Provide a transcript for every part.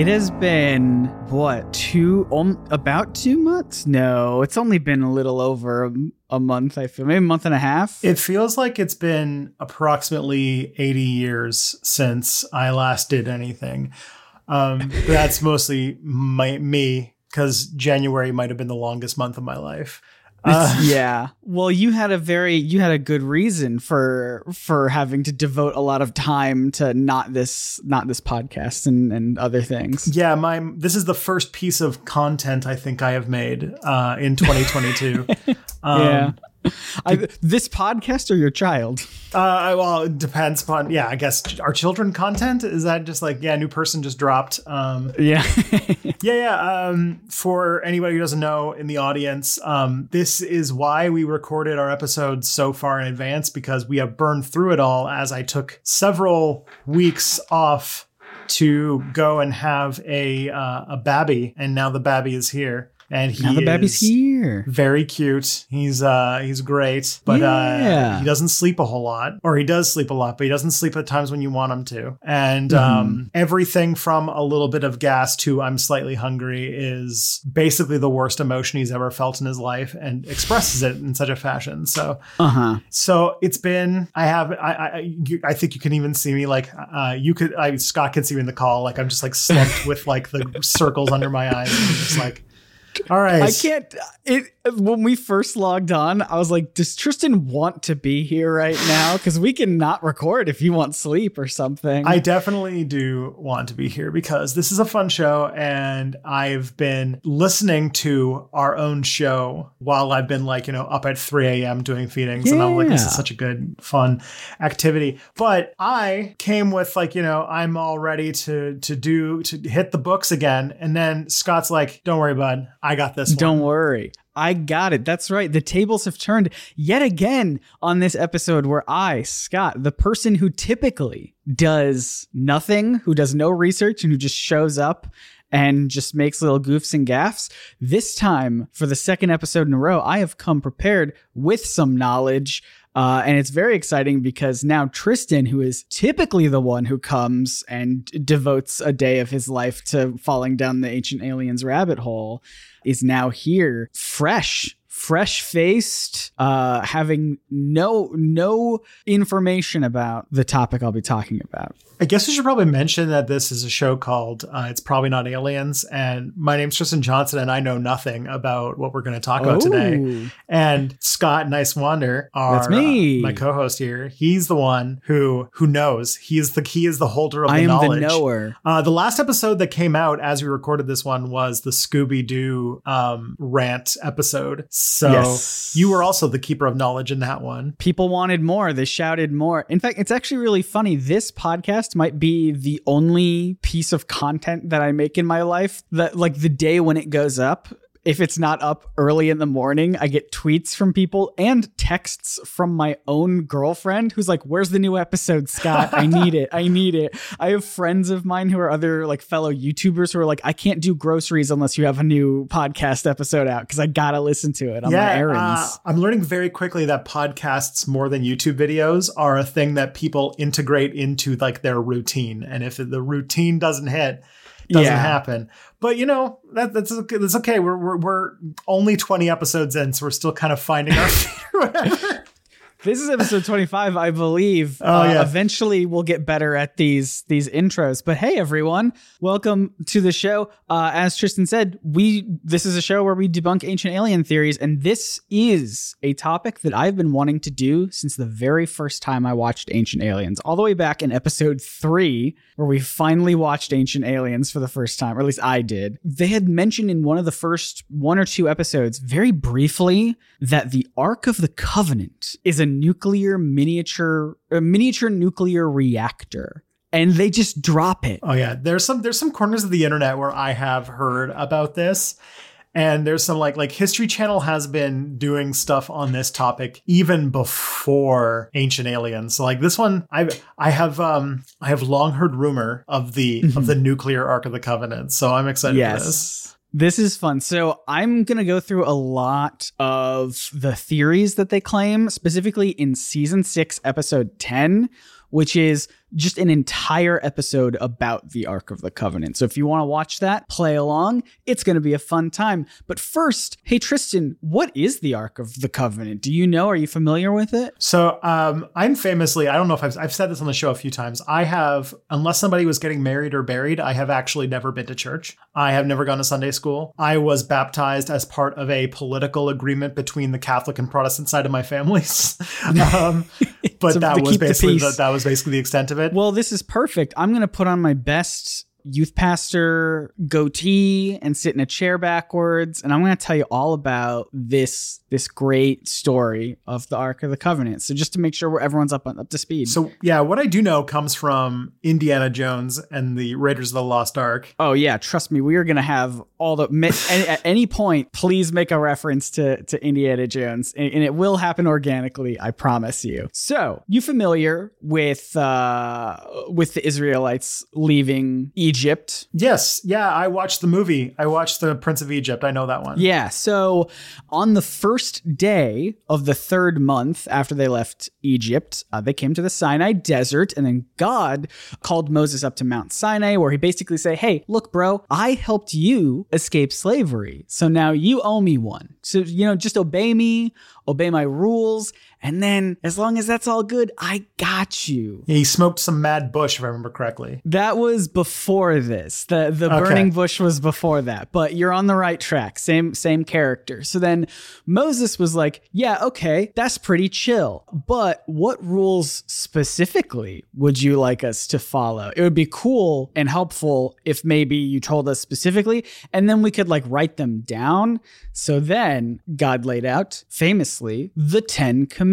It has been what two um, about two months? No, it's only been a little over a, a month. I feel maybe a month and a half. It feels like it's been approximately 80 years since I last did anything. Um, that's mostly my, me because January might have been the longest month of my life. Uh, yeah. Well, you had a very you had a good reason for for having to devote a lot of time to not this not this podcast and and other things. Yeah, my this is the first piece of content I think I have made uh, in 2022. um, yeah. I, this podcast or your child? Uh, well, it depends upon. Yeah, I guess our children content is that just like yeah, new person just dropped. Um, yeah, yeah, yeah. Um, for anybody who doesn't know in the audience, um, this is why we recorded our episodes so far in advance because we have burned through it all. As I took several weeks off to go and have a uh, a babby, and now the babby is here and he now the baby's here. Very cute. He's uh he's great, but yeah. uh he doesn't sleep a whole lot, or he does sleep a lot, but he doesn't sleep at times when you want him to. And mm-hmm. um everything from a little bit of gas to I'm slightly hungry is basically the worst emotion he's ever felt in his life, and expresses it in such a fashion. So uh huh. So it's been. I have. I I I think you can even see me like uh you could. I Scott can see me in the call. Like I'm just like slumped with like the circles under my eyes, and just like. All right. I can't. It when we first logged on, I was like, "Does Tristan want to be here right now? Because we can not record if you want sleep or something." I definitely do want to be here because this is a fun show, and I've been listening to our own show while I've been like you know up at three a.m. doing feedings, yeah. and I'm like, "This is such a good fun activity." But I came with like you know I'm all ready to to do to hit the books again, and then Scott's like, "Don't worry, bud, I got this." Don't worry. I got it. That's right. The tables have turned yet again on this episode where I, Scott, the person who typically does nothing, who does no research, and who just shows up and just makes little goofs and gaffs. This time, for the second episode in a row, I have come prepared with some knowledge. Uh, and it's very exciting because now Tristan, who is typically the one who comes and devotes a day of his life to falling down the ancient aliens rabbit hole, is now here, fresh fresh faced, uh, having no no information about the topic I'll be talking about. I guess we should probably mention that this is a show called uh, It's Probably Not Aliens. And my name's Tristan Johnson, and I know nothing about what we're going to talk about today. And Scott Niswander, our, That's me. Uh, my co-host here, he's the one who who knows. He is the he is the holder of the I am knowledge. the knower. Uh, the last episode that came out as we recorded this one was the Scooby Doo um, rant episode. So yes. you were also the keeper of knowledge in that one. People wanted more. They shouted more. In fact, it's actually really funny. This podcast podcast might be the only piece of content that I make in my life that like the day when it goes up if it's not up early in the morning, I get tweets from people and texts from my own girlfriend who's like, Where's the new episode, Scott? I need it. I need it. I have friends of mine who are other like fellow YouTubers who are like, I can't do groceries unless you have a new podcast episode out because I gotta listen to it on yeah, my errands. Uh, I'm learning very quickly that podcasts more than YouTube videos are a thing that people integrate into like their routine. And if the routine doesn't hit, doesn't Yeah. happen. But you know that that's okay. That's okay. We're, we're we're only twenty episodes in, so we're still kind of finding our feet. This is episode 25, I believe. Oh, Uh, yeah. Eventually, we'll get better at these these intros. But hey, everyone, welcome to the show. Uh, as Tristan said, we this is a show where we debunk ancient alien theories, and this is a topic that I've been wanting to do since the very first time I watched Ancient Aliens, all the way back in episode three, where we finally watched Ancient Aliens for the first time, or at least I did. They had mentioned in one of the first one or two episodes, very briefly, that the Ark of the Covenant is a nuclear miniature, a miniature nuclear reactor. And they just drop it. Oh yeah, there's some there's some corners of the internet where I have heard about this. And there's some like like History Channel has been doing stuff on this topic even before Ancient Aliens. So like this one, I I have um I have long heard rumor of the of the nuclear Ark of the Covenant. So I'm excited for this. This is fun. So I'm going to go through a lot of the theories that they claim, specifically in season six, episode 10, which is just an entire episode about the Ark of the Covenant. So if you want to watch that, play along. It's going to be a fun time. But first, hey, Tristan, what is the Ark of the Covenant? Do you know? Are you familiar with it? So um, I'm famously, I don't know if I've, I've said this on the show a few times. I have, unless somebody was getting married or buried, I have actually never been to church. I have never gone to Sunday school. I was baptized as part of a political agreement between the Catholic and Protestant side of my families. um, but To- that was basically the, that was basically the extent of it. Well, this is perfect. I'm going to put on my best youth pastor goatee and sit in a chair backwards and I'm going to tell you all about this this great story of the Ark of the Covenant. So just to make sure we're, everyone's up up to speed. So yeah, what I do know comes from Indiana Jones and the Raiders of the Lost Ark. Oh yeah, trust me, we are gonna have all the any, at any point. Please make a reference to to Indiana Jones, and, and it will happen organically. I promise you. So, you familiar with uh with the Israelites leaving Egypt? Yes, yeah, I watched the movie. I watched the Prince of Egypt. I know that one. Yeah. So, on the first day of the third month after they left Egypt, uh, they came to the Sinai desert, and then God called Moses up to Mount Sinai, where he basically said, "Hey, look, bro, I helped you escape slavery, so now you owe me one. So you know, just obey me, obey my rules, and then as long as that's all good, I got you." He smoked some mad bush, if I remember correctly. That was before this. The the Okay. burning bush was before that. But you're on the right track. Same same character. So then Moses was like, "Yeah, okay, that's pretty chill. But what rules specifically would you like us to follow? It would be cool and helpful if maybe you told us specifically and then we could like write them down." So then God laid out famously the 10 commandments.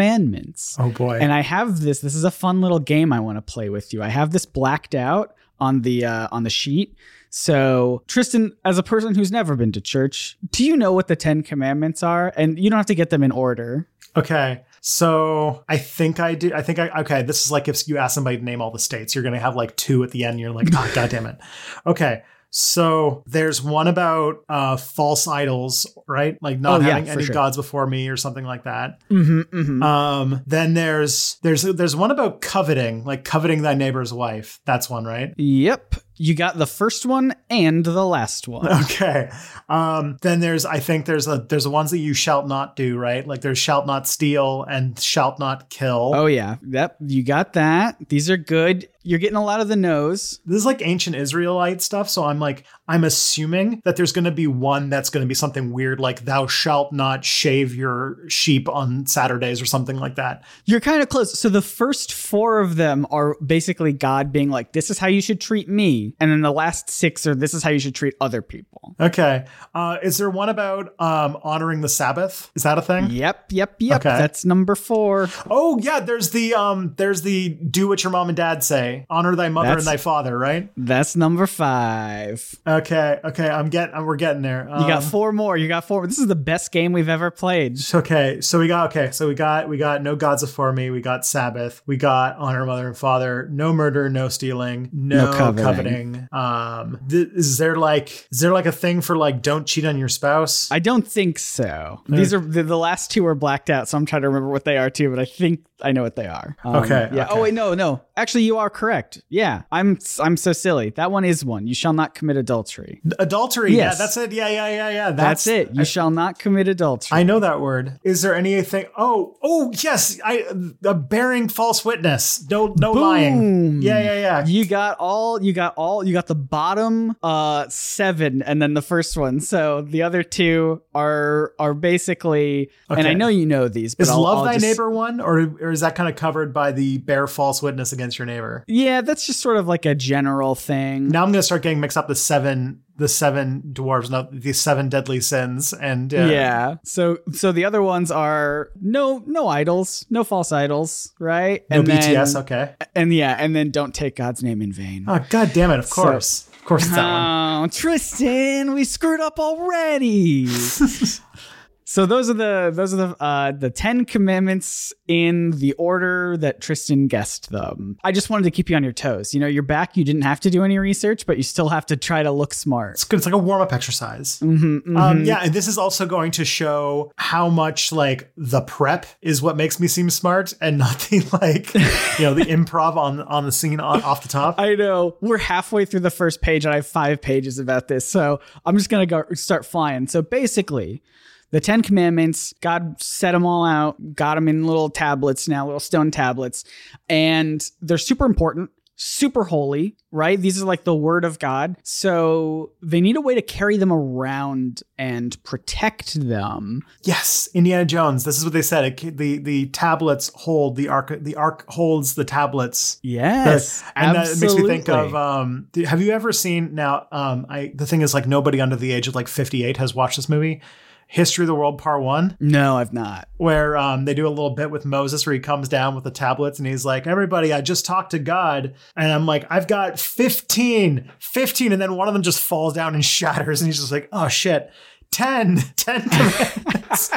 Oh boy. And I have this. This is a fun little game I want to play with you. I have this blacked out on the uh, on the sheet. So Tristan, as a person who's never been to church, do you know what the Ten Commandments are? And you don't have to get them in order. Okay. So I think I do. I think I, okay. This is like if you ask somebody to name all the states, you're going to have like two at the end. And you're like, oh, God damn it. Okay. So there's one about uh, false idols, right? Like not Oh, having for any sure. gods before me or something like that. Mm-hmm, mm-hmm. Um, then there's there's there's one about coveting, like coveting thy neighbor's wife. That's one, right? yep. You got the first one and the last one. Okay. Um, then there's I think there's a there's the ones that you shalt not do, right? Like there's shalt not steal and shalt not kill. Oh yeah. Yep. You got that. These are good. You're getting a lot of the nose. this is like ancient Israelite stuff. So I'm like, I'm assuming that there's going to be one that's going to be something weird, like thou shalt not shave your sheep on Saturdays or something like that. You're kind of close. So the first four of them are basically God being like, this is how you should treat me. And then the last six are, this is how you should treat other people. Okay. Uh, is there one about um, honoring the Sabbath? Is that a thing? Yep, yep, yep. Okay. That's number four. Oh yeah, there's the um, there's the do what your mom and dad say, honor thy mother That's- and thy father, right? That's number five. Okay, okay, I'm getting, we're getting there. You got Um, four more. You got four. This is the best game we've ever played. Okay, so we got okay, so we got we got no gods before me, we got Sabbath, we got honor mother and father, no murder, no stealing, no, No coveting. coveting. Um, th- is there like is there like a thing for like don't cheat on your spouse? I don't think so. These are the, the last two are blacked out, so I'm trying to remember what they are too. But I think I know what they are. Um, Okay, Yeah. okay. Oh wait, no, no. Actually, you are correct. Correct. Yeah, I'm I'm so silly. That one is one. You shall not commit adultery. Adultery. Yes. Yeah, that's it. Yeah, yeah, yeah, yeah. That's, it. You I, shall not commit adultery. I know that word. Is there anything? Oh, oh, yes. I uh, bearing false witness. No, no lying. Yeah, yeah, yeah. You got all. You got all. You got the bottom uh seven, and then the first one. So the other two are are basically. And Okay. I know you know these, but Is I'll- love I'll thy just- neighbor one, or or is that kind of covered by the bear false witness against your neighbor? Yeah, that's just sort of like a general thing. Now I'm gonna start getting mixed up the seven, the seven dwarves, no, the seven deadly sins, and uh, yeah. So so the other ones are no no idols, no false idols, right? no and BTS. Then, okay. And yeah, and then don't take God's name in vain. Oh god damn it! Of So- course, of course, it's that one. Oh, Tristan, we screwed up already. so those are the those are the uh, the Ten Commandments in the order that Tristan guessed them. I just wanted to keep you on your toes. You know, you're back. You didn't have to do any research, but you still have to try to look smart. It's good. It's like a warm up exercise. Mhm, Um, mhm. yeah, and this is also going to show how much like the prep is what makes me seem smart, and not the like you know the improv on on the scene on, off the top. I know we're halfway through the first page, and I have five pages about this, so I'm just gonna go start flying. So basically, the Ten Commandments, God set them all out, got them in little tablets now, little stone tablets, and they're super important. Super holy, right? These are like the word of God. So they need a way to carry them around and protect them. Yes, Indiana Jones. This is what they said. It, the the tablets hold the ark. The ark holds the tablets. Yes. and that makes me think of um have you ever seen now um i the thing is like nobody under the age of like 58 has watched this movie history of the world part one? No, I've not. where um they do a little bit with moses where he comes down with the tablets and he's like everybody i just talked to god. And i'm like i've got 15 15 and then one of them just falls down and shatters and he's just like oh shit. 10 10 commandments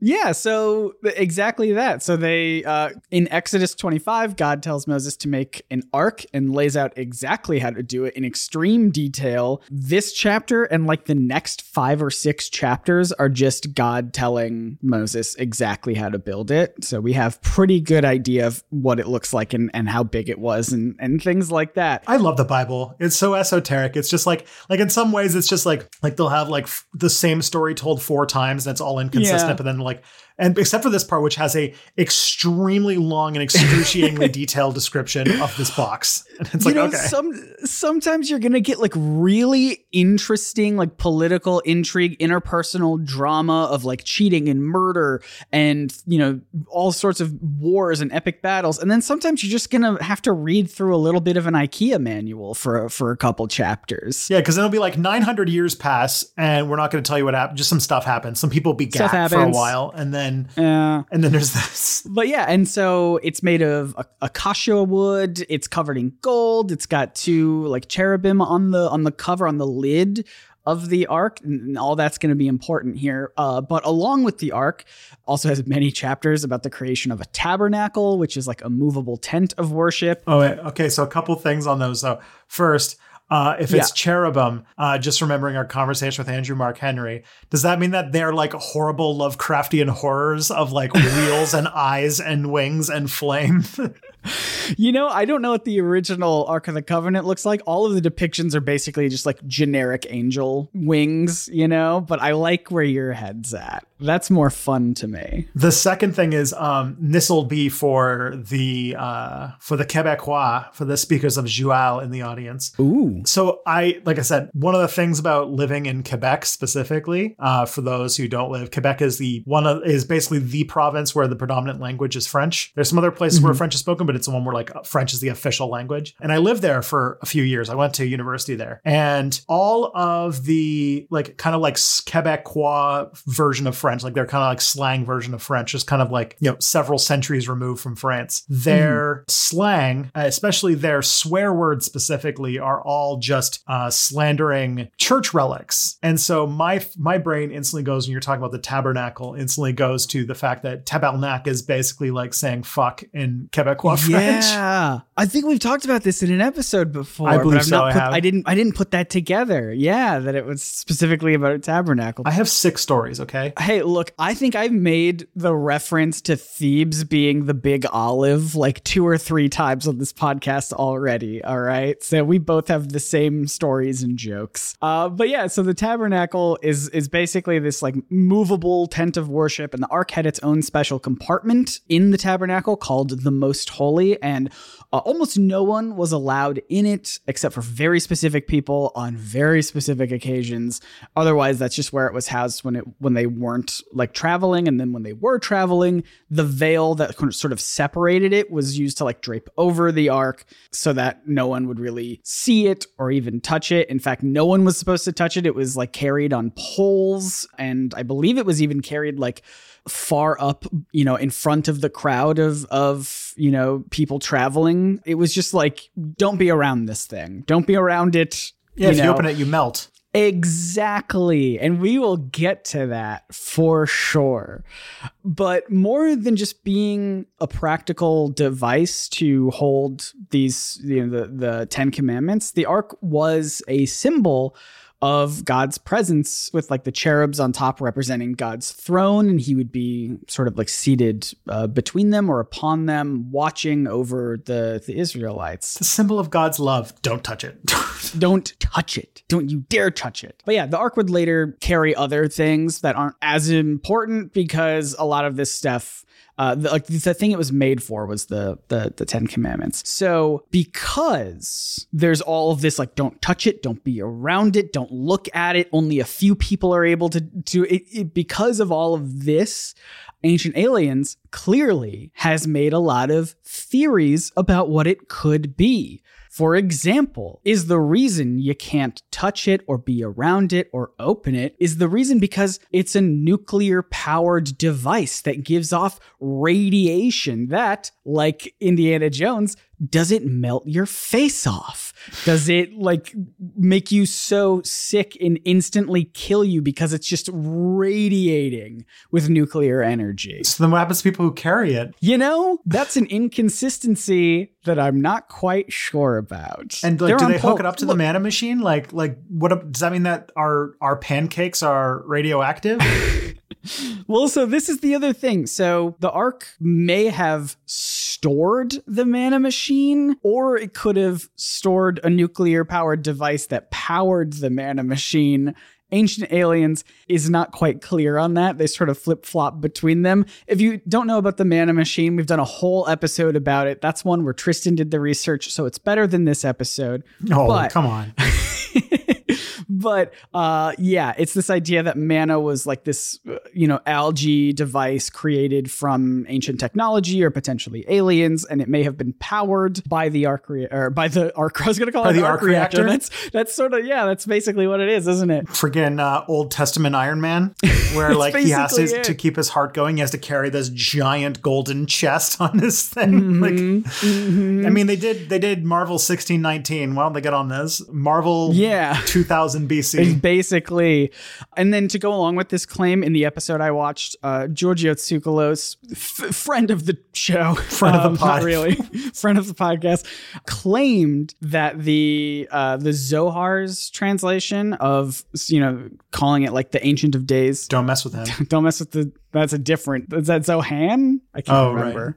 Yeah, so exactly that. So they uh in Exodus 25, God tells Moses to make an ark and lays out exactly how to do it in extreme detail. This chapter and like the next 5 or 6 chapters are just God telling Moses exactly how to build it. So we have pretty good idea of what it looks like and, and how big it was and and things like that. I love the Bible. It's so esoteric. It's just like like in some ways it's just like like they'll have like f- the same story told four times and it's all inconsistent. Yeah. But then like like and except for this part, which has a extremely long and excruciatingly detailed description of this box, and it's like know, okay, some sometimes you're gonna get like really interesting, like political intrigue, interpersonal drama of like cheating and murder, and you know all sorts of wars and epic battles, and then sometimes you're just gonna have to read through a little bit of an IKEA manual for for a couple chapters. yeah, because it'll be like 900 years pass, and we're not going to tell you what happened. Just some stuff happens. Some people be gapped for a while, and then Yeah. and then there's this. But yeah, and so it's made of a- acacia wood. It's covered in gold. It's got two like cherubim on the on the cover on the lid of the ark, and all that's going to be important here. Uh, but along with the ark, also has many chapters about the creation of a tabernacle, which is like a movable tent of worship. Oh, okay. So a couple things on those. So first. Uh, if it's Yeah. cherubim, uh, just remembering our conversation with Andrew Mark Henry, does that mean that they're like horrible Lovecraftian horrors of like wheels and eyes and wings and flame? You know, I don't know what the original Ark of the Covenant looks like. All of the depictions are basically just like generic angel wings, you know, but I like where your head's at. That's more fun to me. the second thing is um, this will be for the uh, for the Quebecois, for the speakers of Joual in the audience. Ooh. So I, like I said, one of the things about living in Quebec specifically, uh, for those who don't live, Quebec is the one of is basically the province where the predominant language is French. There's some other places where French is spoken, but it's the one where like French is the official language. And I lived there for a few years. I went to university there, and all of the like kind of like Quebecois version of French, like they're kind of like slang version of French, just kind of like you know several centuries removed from France. Their slang, uh, especially their swear words specifically, are all just uh, slandering church relics. And so my my brain instantly goes when you're talking about the tabernacle, instantly goes to the fact that tabernacle is basically like saying fuck in Quebecois French. Yeah, I think we've talked about this in an episode before. I but believe so, not I I didn't. I didn't put that together. Yeah, that it was specifically about a tabernacle. I have six stories. Okay. hey, Look, I think I've made the reference to Thebes being the big olive like two or three times on this podcast already. All right. So we both have the same stories and jokes. Uh, but yeah, so the tabernacle is is basically this like movable tent of worship, and the ark had its own special compartment in the tabernacle called the Most Holy, and uh, almost no one was allowed in it except for very specific people on very specific occasions. Otherwise, that's just where it was housed when it when they weren't like traveling, and then when they were traveling, the veil that sort of separated it was used to like drape over the ark so that no one would really see it or even touch it. In fact, no one was supposed to touch it. It was like carried on poles, and I believe it was even carried like far up, you know, in front of the crowd of of, you know, people traveling. It was just like don't be around this thing. Don't be around it. Yeah, you if know. you open it, you melt. Exactly. And we will get to that for sure. But more than just being a practical device to hold these, you know, the, the Ten Commandments, the Ark was a symbol of God's presence with like the cherubs on top representing God's throne. And he would be sort of like seated uh, between them or upon them, watching over the, the Israelites. The symbol of God's love. Don't touch it. Don't touch it. Don't you dare touch it. But yeah, the Ark would later carry other things that aren't as important because a lot of this stuff uh, the, like the thing it was made for was the, the the Ten Commandments. So because there's all of this, like don't touch it, don't be around it, don't look at it. Only a few people are able to do it, it because of all of this. Ancient Aliens clearly has made a lot of theories about what it could be. For example, is the reason you can't touch it or be around it or open it is the reason because it's a nuclear powered device that gives off radiation that, like Indiana Jones, does it melt your face off? Does it like make you so sick and instantly kill you because it's just radiating with nuclear energy? So then what happens to people who carry it? You know, that's an inconsistency that I'm not quite sure about. And like, do they pol- hook it up to Look, the mana machine? Like, like what does that mean that our our pancakes are radioactive? Well, so this is the other thing. So the Ark may have stored the mana machine, or it could have stored a nuclear powered device that powered the mana machine. Ancient Aliens is not quite clear on that. They sort of flip flop between them. If you don't know about the mana machine, we've done a whole episode about it. That's one where Tristan did the research, so it's better than this episode. Oh, But- come on. but uh yeah it's this idea that mana was like this uh, you know algae device created from ancient technology or potentially aliens and it may have been powered by the arc rea- or by the arc i was gonna call By it the an arc reactor? that's that's sort of yeah that's basically what it is isn't it Friggin' uh, Old Testament Iron Man, where like he has to, it. to keep his heart going, he has to carry this giant golden chest on his thing. Like, Mm-hmm. I mean, they did they did Marvel sixteen nineteen. Why don't they get on this? Marvel, Yeah. two thousand It's BC. basically, and then to go along with this claim, in the episode I watched, uh, Giorgio Tsoukalos, f- friend of the show, Friend of the um, pod. really, friend of the podcast, claimed that the uh, the Zohar's translation of you know calling it like the Ancient of Days. Don't mess with him. Don't mess with the. That's a different. Is that Zohan? I can't Oh, right.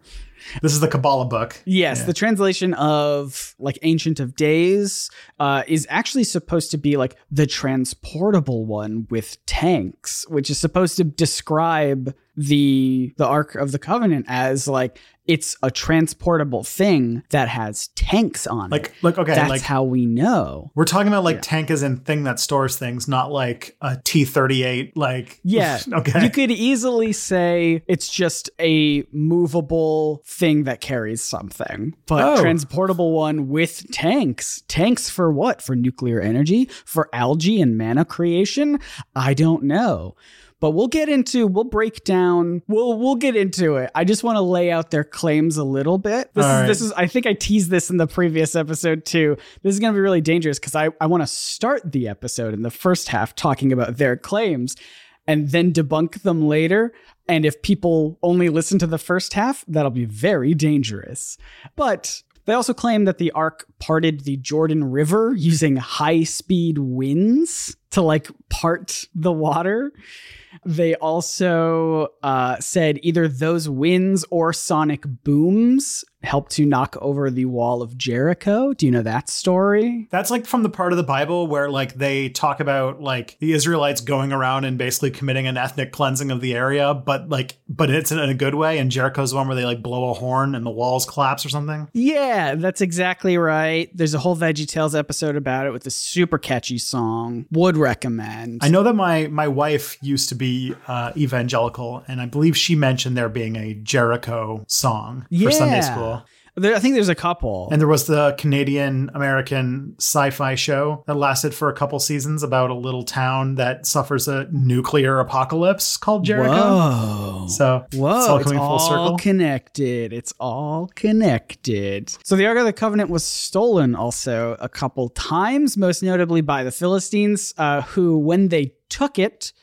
This is the Kabbalah book. Yes, Yeah. the translation of like Ancient of Days uh, is actually supposed to be like the transportable one with tanks, which is supposed to describe the the Ark of the Covenant as like it's a transportable thing that has tanks on it. Like, like okay, That's like how we know. we're talking about like tank as in thing that stores things, not like a T thirty eight. Like, Yeah. okay, You could easily say it's just a movable thing that carries something, but Oh. transportable one with tanks. Tanks for what? For nuclear energy? For algae and mana creation? I don't know. But we'll get into we'll break down we'll we'll get into it. I just want to lay out their claims a little bit. This All is right. this is I think I teased this in the previous episode too. This is gonna be really dangerous because I, I want to start the episode in the first half talking about their claims and then debunk them later. And if people only listen to the first half, that'll be very dangerous. But they also claim that the Ark parted the Jordan River using high speed winds to like part the water. They also uh, said either those winds or sonic booms helped to knock over the wall of Jericho. Do you know that story? That's like from the part of the Bible where like they talk about like the Israelites going around and basically committing an ethnic cleansing of the area, but like but it's in a good way. And Jericho's the one where they like blow a horn and the walls collapse or something. Yeah, that's exactly right. There's a whole Veggie Tales episode about it with a super catchy song. Would recommend. I know that my my wife used to be uh, evangelical, and I believe she mentioned there being a Jericho song for Sunday school. There, I think there's a couple. And there was the Canadian American sci fi show that lasted for a couple seasons about a little town that suffers a nuclear apocalypse called Jericho. Whoa. So Whoa, it's all it's coming all full circle. connected. It's all connected. So the Ark of the Covenant was stolen also a couple times, most notably by the Philistines, uh, who, when they took it,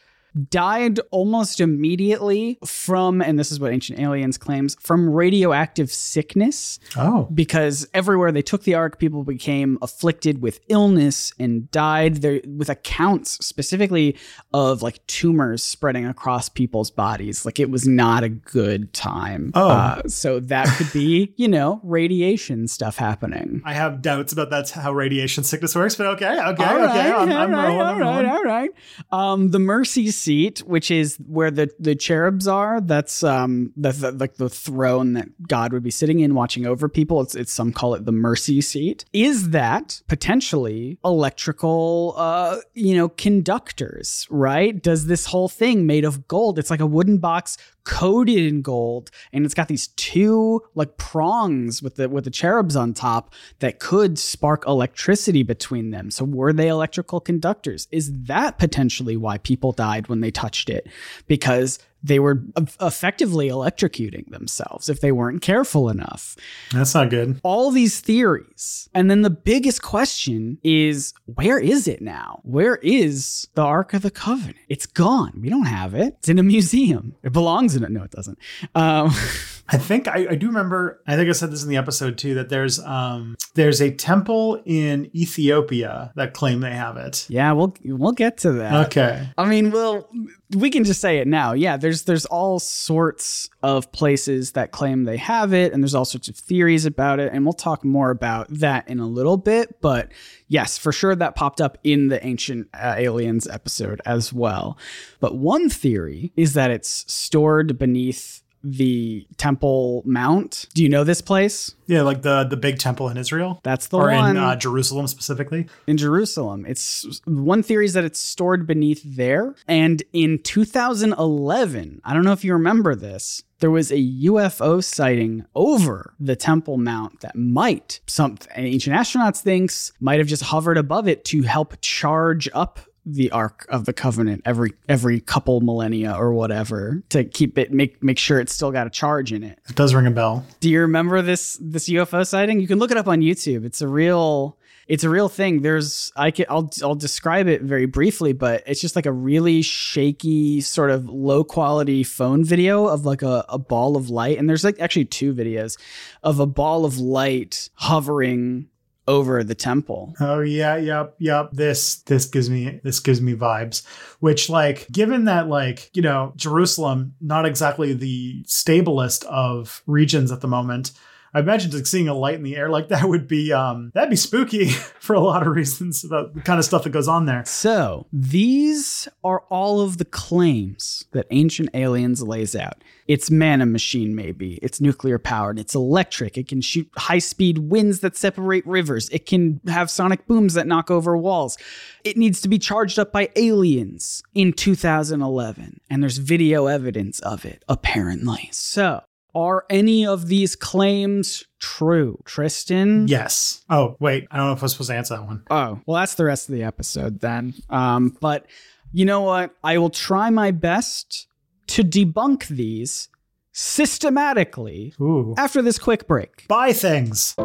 died almost immediately from, and this is what Ancient Aliens claims, from radioactive sickness oh. because everywhere they took the ark, people became afflicted with illness and died. There with accounts specifically of like tumors spreading across people's bodies. Like it was not a good time. Oh. Uh, so that could be, you know, radiation stuff happening. I have doubts about that's how radiation sickness works, but okay, okay, All okay. right, I'm, I'm all right, rolling. all I'm right, all right. Um, the mercy seat, which is where the the cherubs are, that's um the, the like the throne that God would be sitting in, watching over people. It's it's some call it the mercy seat. Is that potentially electrical, uh, you know, conductors? Right? Does this whole thing made of gold? It's like a wooden box coated in gold and it's got these two like prongs with the with the cherubs on top that could spark electricity between them so were they electrical conductors is that potentially why people died when they touched it because they were effectively electrocuting themselves if they weren't careful enough That's not good. all these theories. And then the biggest question is where is it now? Where is the Ark of the Covenant? It's gone. We don't have it. It's in a museum. It belongs in it. No, it doesn't. Um, I think I, I do remember. I think I said this in the episode too. That there's um there's a temple in Ethiopia that claim they have it. yeah, we'll we'll get to that. Okay. I mean, well, we can just say it now. Yeah, there's there's all sorts of places that claim they have it, and there's all sorts of theories about it, and we'll talk more about that in a little bit. But yes, for sure, that popped up in the Ancient uh, Aliens episode as well. But one theory is that it's stored beneath the Temple Mount. Do you know this place? Yeah, like the the big temple in Israel. That's the or one in uh, Jerusalem specifically. in Jerusalem. It's one theory is that it's stored beneath there. And in 2011, I don't know if you remember this, there was a UFO sighting over the Temple Mount that might, some ancient astronauts thinks, might have just hovered above it to help charge up the Ark of the Covenant every every couple millennia or whatever to keep it make make sure it's still got a charge in it. It does ring a bell. Do you remember this this UFO sighting? You can look it up on YouTube. It's a real it's a real thing. There's I can I'll I'll describe it very briefly, but it's just like a really shaky sort of low quality phone video of like a, a ball of light. And there's like actually two videos of a ball of light hovering over the temple. Oh yeah, yep, yep. This this gives me this gives me vibes. Which like given that like, you know, Jerusalem, not exactly the stablest of regions at the moment. I imagine like seeing a light in the air like that would be um that'd be spooky for a lot of reasons about the kind of stuff that goes on there. So, these are all of the claims that Ancient Aliens lays out. It's mana machine, maybe. It's nuclear powered. It's electric. It can shoot high speed winds that separate rivers. It can have sonic booms that knock over walls. It needs to be charged up by aliens in 2011. And there's video evidence of it, apparently. So, are any of these claims true? Tristan? Yes. Oh, wait. I don't know if I was supposed to answer that one. Oh, well, that's the rest of the episode then. Um, but you know what? I will try my best to debunk these systematically Ooh. after this quick break. Buy things.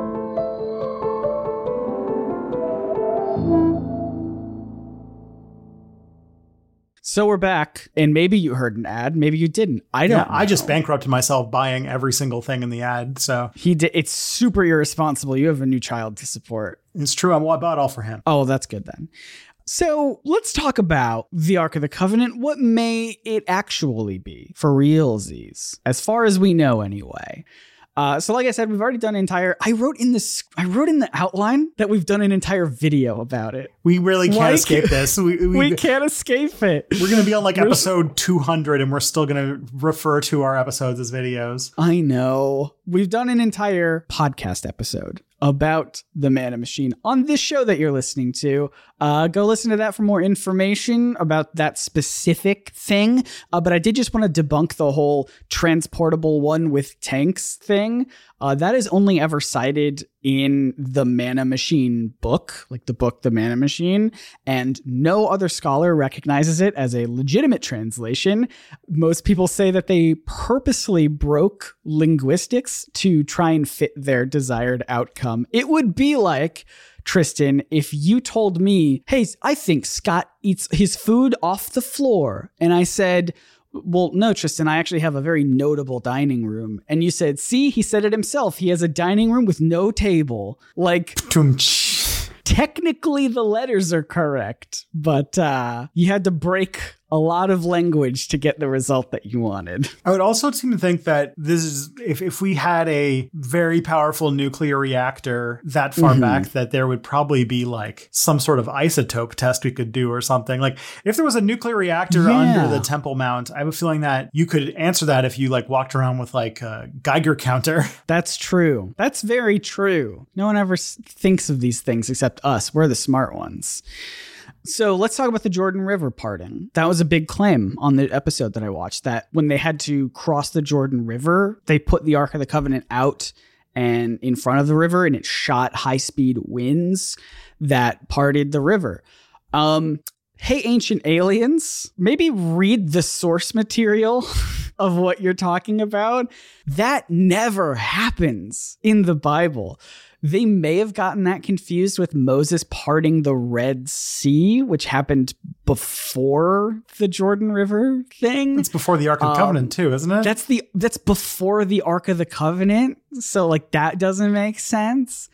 So we're back, and maybe you heard an ad, maybe you didn't. I don't. Yeah, I just bankrupted myself buying every single thing in the ad. So he did. It's super irresponsible. You have a new child to support. it's true. I bought all for him. Oh, that's good then. So let's talk about the Ark of the Covenant. What may it actually be for realsies, as far as we know, anyway? Uh, so, like I said, we've already done an entire. I wrote in this. I wrote in the outline that we've done an entire video about it. We really can't Like- escape this. We, we, We can't escape it. we're going to be on like episode 200 and we're still going to refer to our episodes as videos. I know. We've done an entire podcast episode about the Mana Machine on this show that you're listening to. Uh, go listen to that for more information about that specific thing. Uh, but I did just want to debunk the whole transportable one with tanks thing. Uh, that is only ever cited in the Mana Machine book, like the book The Mana Machine, and no other scholar recognizes it as a legitimate translation. Most people say that they purposely broke linguistics to try and fit their desired outcome. It would be like, Tristan, if you told me, hey, I think Scott eats his food off the floor, and I said, well, no, Tristan, I actually have a very notable dining room. And you said, see, he said it himself. He has a dining room with no table. Like, technically the letters are correct, but uh, you had to break a lot of language to get the result that you wanted. I would also seem to think that this is if, if we had a very powerful nuclear reactor that far Mhm. back, that there would probably be like some sort of isotope test we could do or something. Like if there was a nuclear reactor Yeah. under the Temple Mount, I have a feeling that you could answer that if you like walked around with like a Geiger counter. That's true. That's very true. No one ever s- thinks of these things except us. We're the smart ones. So let's talk about the Jordan River parting. That was a big claim on the episode that I watched that when they had to cross the Jordan River, they put the Ark of the Covenant out and in front of the river and it shot high speed winds that parted the river. Um, hey, ancient aliens, maybe read the source material of what you're talking about. That never happens in the Bible. They may have gotten that confused with Moses parting the Red Sea, which happened before the Jordan River thing. It's before the Ark of the Um, Covenant too, isn't it? That's the that's before the Ark of the Covenant. So like that doesn't make sense.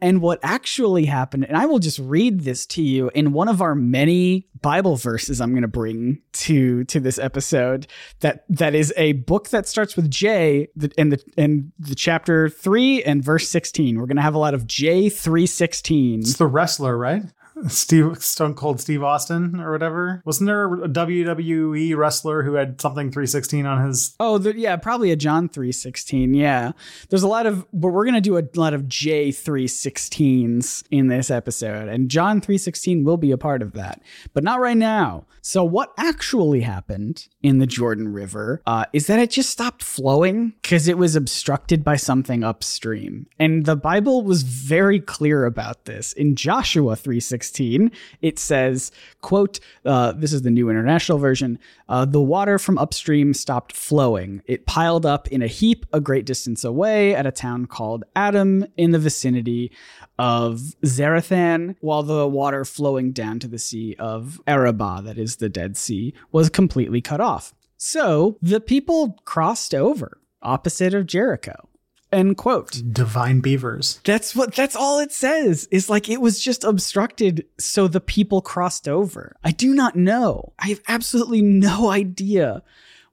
And what actually happened, and I will just read this to you in one of our many Bible verses I'm going to bring to to this episode. That that is a book that starts with J, in the in the chapter three and verse sixteen. We're going to have a lot of J three sixteen. It's the wrestler, right? Steve Stone Cold Steve Austin or whatever. Wasn't there a WWE wrestler who had something 316 on his Oh, the, yeah, probably a John 316. Yeah. There's a lot of, but we're going to do a lot of J 316s in this episode. And John 316 will be a part of that, but not right now. So, what actually happened in the Jordan River uh, is that it just stopped flowing because it was obstructed by something upstream. And the Bible was very clear about this. In Joshua 316, it says, quote, uh, this is the New International Version, uh, the water from upstream stopped flowing. It piled up in a heap a great distance away at a town called Adam in the vicinity of Zarethan, while the water flowing down to the Sea of Arabah, that is the Dead Sea, was completely cut off. So the people crossed over opposite of Jericho. End quote. divine beavers. That's what that's all it says. Is like it was just obstructed so the people crossed over. I do not know. I have absolutely no idea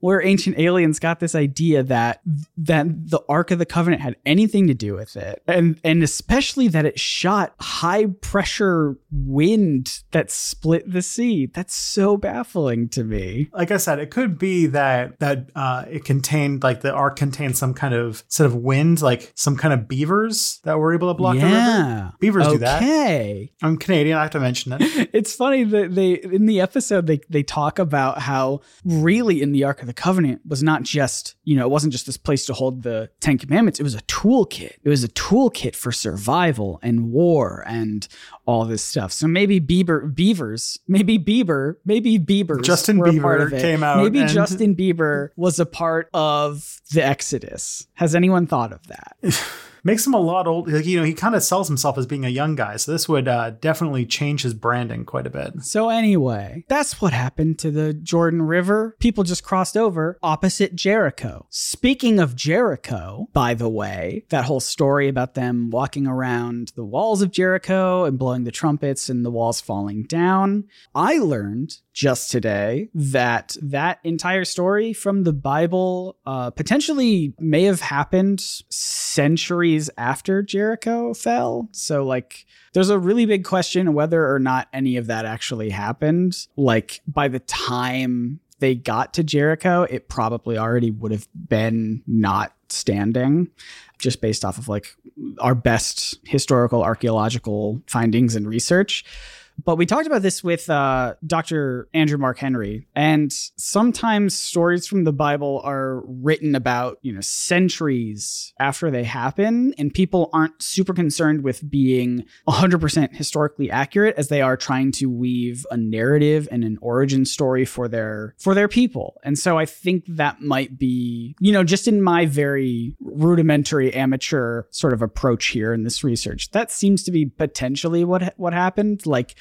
where ancient aliens got this idea that that the Ark of the Covenant had anything to do with it. And and especially that it shot high pressure wind that split the sea. That's so baffling to me. Like I said, it could be that that uh, it contained like the ark contained some kind of set of wind, like some kind of beavers that were able to block the river. yeah. Beavers do that. Okay. I'm Canadian. I have to mention it. it's funny that they in the episode they they talk about how really in the Ark of the Covenant was not just you know it wasn't just this place to hold the Ten Commandments. It was a toolkit. It was a toolkit for survival and war and all this stuff. So maybe Bieber beavers, maybe Bieber, maybe Beavers. Justin were a part Bieber came out Maybe Justin Bieber was a part of the Exodus. Has anyone thought of that? makes him a lot old. Like, you know, he kind of sells himself as being a young guy. So this would uh, definitely change his branding quite a bit. So, anyway, that's what happened to the Jordan River. People just crossed over opposite Jericho. Speaking of Jericho, by the way, that whole story about them walking around the walls of Jericho and blowing the trumpets and the walls falling down, I learned just today that that entire story from the Bible uh, potentially may have happened centuries after Jericho fell. So, like, there's a really big question whether or not any of that actually happened. Like, by the time they got to Jericho, it probably already would have been not standing just based off of like our best historical archaeological findings and research. But we talked about this with uh, Dr. Andrew Mark Henry, and sometimes stories from the Bible are written about, you know, centuries after they happen, and people aren't super concerned with being 100% historically accurate as they are trying to weave a narrative and an origin story for their for their people. And so I think that might be, you know, just in my very rudimentary amateur sort of approach here in this research, that seems to be potentially what what happened. Like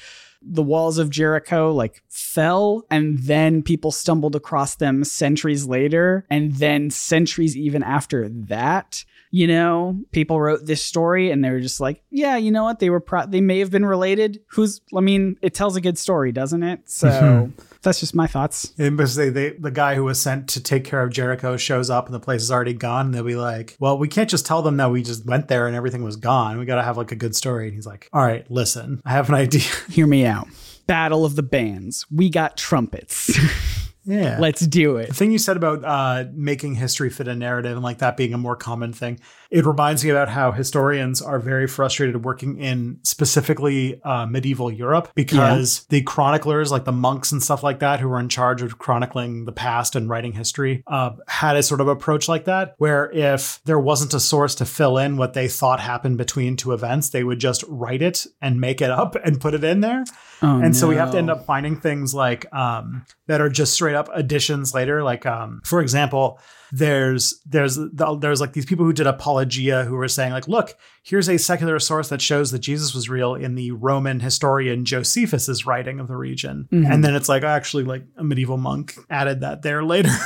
the walls of Jericho like fell and then people stumbled across them centuries later and then centuries even after that you know people wrote this story and they were just like yeah you know what they were pro- they may have been related who's i mean it tells a good story doesn't it so mm-hmm. that's just my thoughts And because they, they, the guy who was sent to take care of Jericho shows up and the place is already gone. And they'll be like, well, we can't just tell them that we just went there and everything was gone. We got to have like a good story. And he's like, all right, listen, I have an idea. hear me out battle of the bands we got trumpets yeah. let's do it the thing you said about uh, making history fit a narrative and like that being a more common thing, it reminds me about how historians are very frustrated working in specifically uh, medieval Europe because the chroniclers, like the monks and stuff like that, who were in charge of chronicling the past and writing history, uh, had a sort of approach like that, where if there wasn't a source to fill in what they thought happened between two events, they would just write it and make it up and put it in there. Oh, and so we have to end up finding things like um, that are just straight up additions later. Like, um, for example, there's there's the, there's like these people who did apologia who were saying like, look, here's a secular source that shows that Jesus was real in the Roman historian Josephus's writing of the region, Mhm. and then it's like actually like a medieval monk added that there later.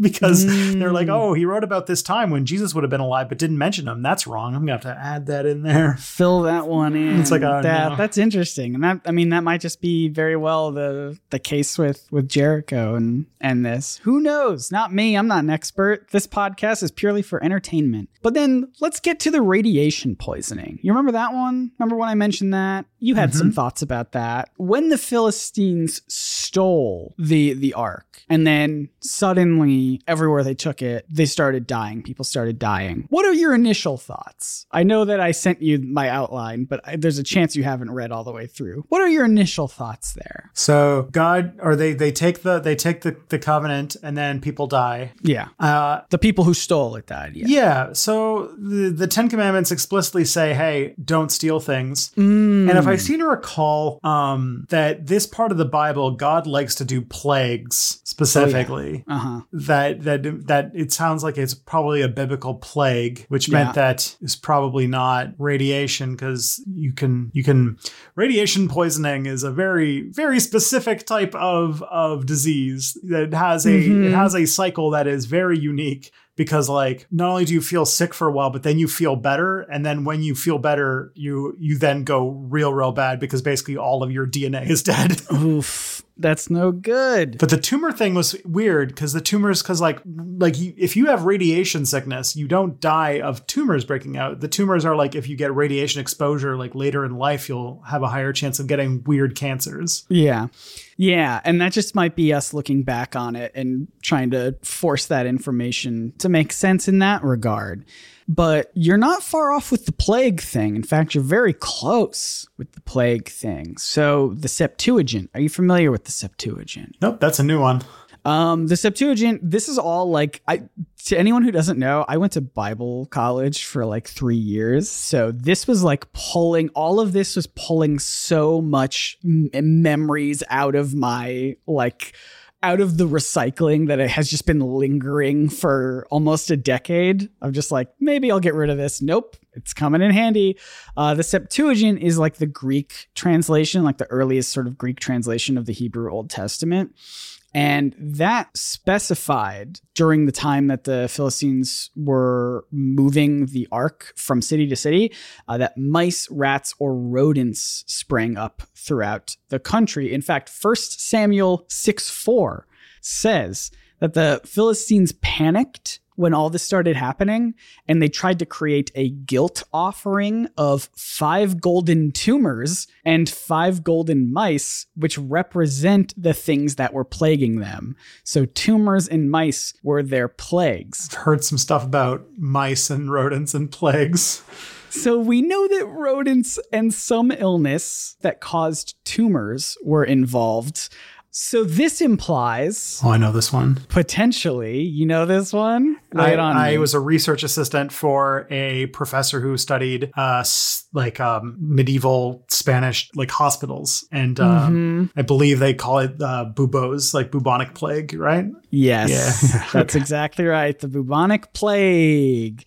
Because they're like, Mm. oh, he wrote about this time when Jesus would have been alive, but didn't mention him. That's wrong. I'm gonna have to add that in there. fill that one in. It's like, oh, that no. that's interesting, and that I mean that might just be very well the the case with with Jericho and and this. Who knows? Not me. I'm not an expert. This podcast is purely for entertainment. But then let's get to the radiation poisoning. You remember that one? Remember when I mentioned that? You had some thoughts about that. When the Philistines stole the the ark, and then suddenly everywhere they took it, they started dying. People started dying. What are your initial thoughts? I know that I sent you my outline, but I, there's a chance you haven't read all the way through. What are your initial thoughts there? So God, or they they take the they take the the covenant, and then people die. Yeah, Uh, the people who stole it died. Yeah. Yeah. So the, the Ten Commandments explicitly say, hey, don't steal things. Mm. And if I seem to recall um, that this part of the Bible, God likes to do plagues specifically. Uh huh. That that that it sounds like it's probably a biblical plague, which Yeah. meant that it's probably not radiation because you can you can radiation poisoning is a very very specific type of of disease that has a Mhm. it has a cycle that is very unique because like not only do you feel sick for a while but then you feel better and then when you feel better you you then go real real bad because basically all of your DNA is dead. Oof. That's no good. But the tumor thing was weird because the tumors, because like, like you, if you have radiation sickness, you don't die of tumors breaking out. The tumors are like if you get radiation exposure, like later in life, you'll have a higher chance of getting weird cancers. Yeah. Yeah. And that just might be us looking back on it and trying to force that information to make sense in that regard. But you're not far off with the plague thing. In fact, you're very close with the plague thing. So, the Septuagint, are you familiar with the Septuagint? Nope, that's a new one. Um, the Septuagint, this is all like I to anyone who doesn't know, I went to Bible college for like three years. So this was like pulling all of this was pulling so much m- memories out of my like out of the recycling that it has just been lingering for almost a decade. I'm just like, maybe I'll get rid of this. Nope. it's coming in handy. Uh, the Septuagint is like the Greek translation, like the earliest sort of Greek translation of the Hebrew Old Testament. And that specified during the time that the Philistines were moving the ark from city to city uh, that mice, rats, or rodents sprang up throughout the country. In fact, 1 Samuel 6 4 says that the Philistines panicked when all this started happening and they tried to create a guilt offering of five golden tumors and five golden mice, which represent the things that were plaguing them. So, tumors and mice were their plagues. I've heard some stuff about mice and rodents and plagues. So we know that rodents and some illness that caused tumors were involved. So this implies Oh, I know this one. potentially, you know this one? Lay I, on I me. was a research assistant for a professor who studied uh, like um, medieval Spanish like hospitals, and um, Mhm. I believe they call it uh, buboes, like bubonic plague, right? Yes, Yeah. that's exactly right. The bubonic plague,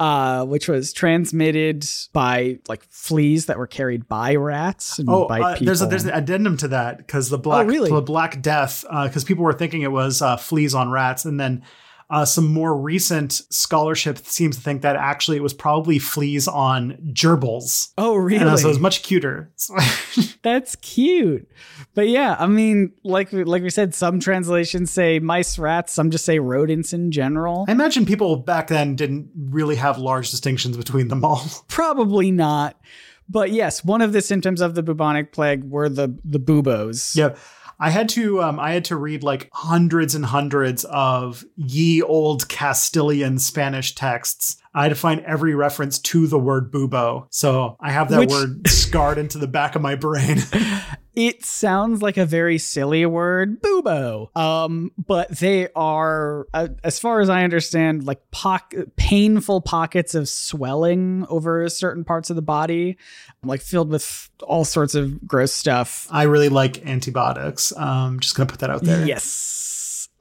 uh, which was transmitted by like fleas that were carried by rats and Oh, by uh, people. there's a, there's an addendum to that because the black oh, really? the black death because people were thinking it was uh, fleas on rats, and then uh, some more recent scholarship seems to think that actually it was probably fleas on gerbils. oh, really? And uh, so it was much cuter. That's cute. But yeah, I mean, like we- like we said, some translations say mice, rats. Some just say rodents in general. I imagine people back then didn't really have large distinctions between them all. Probably not. But yes, one of the symptoms of the bubonic plague were the the buboes. yeah. I had to um, I had to read like hundreds and hundreds of ye old Castilian Spanish texts. I had to find every reference to the word bubo. So I have that Which- word scarred into the back of my brain. It sounds like a very silly word, bubo. Um, but they are, uh, as far as I understand, like poc- painful pockets of swelling over certain parts of the body, like filled with all sorts of gross stuff. I really like antibiotics. Um, just gonna put that out there. Yes.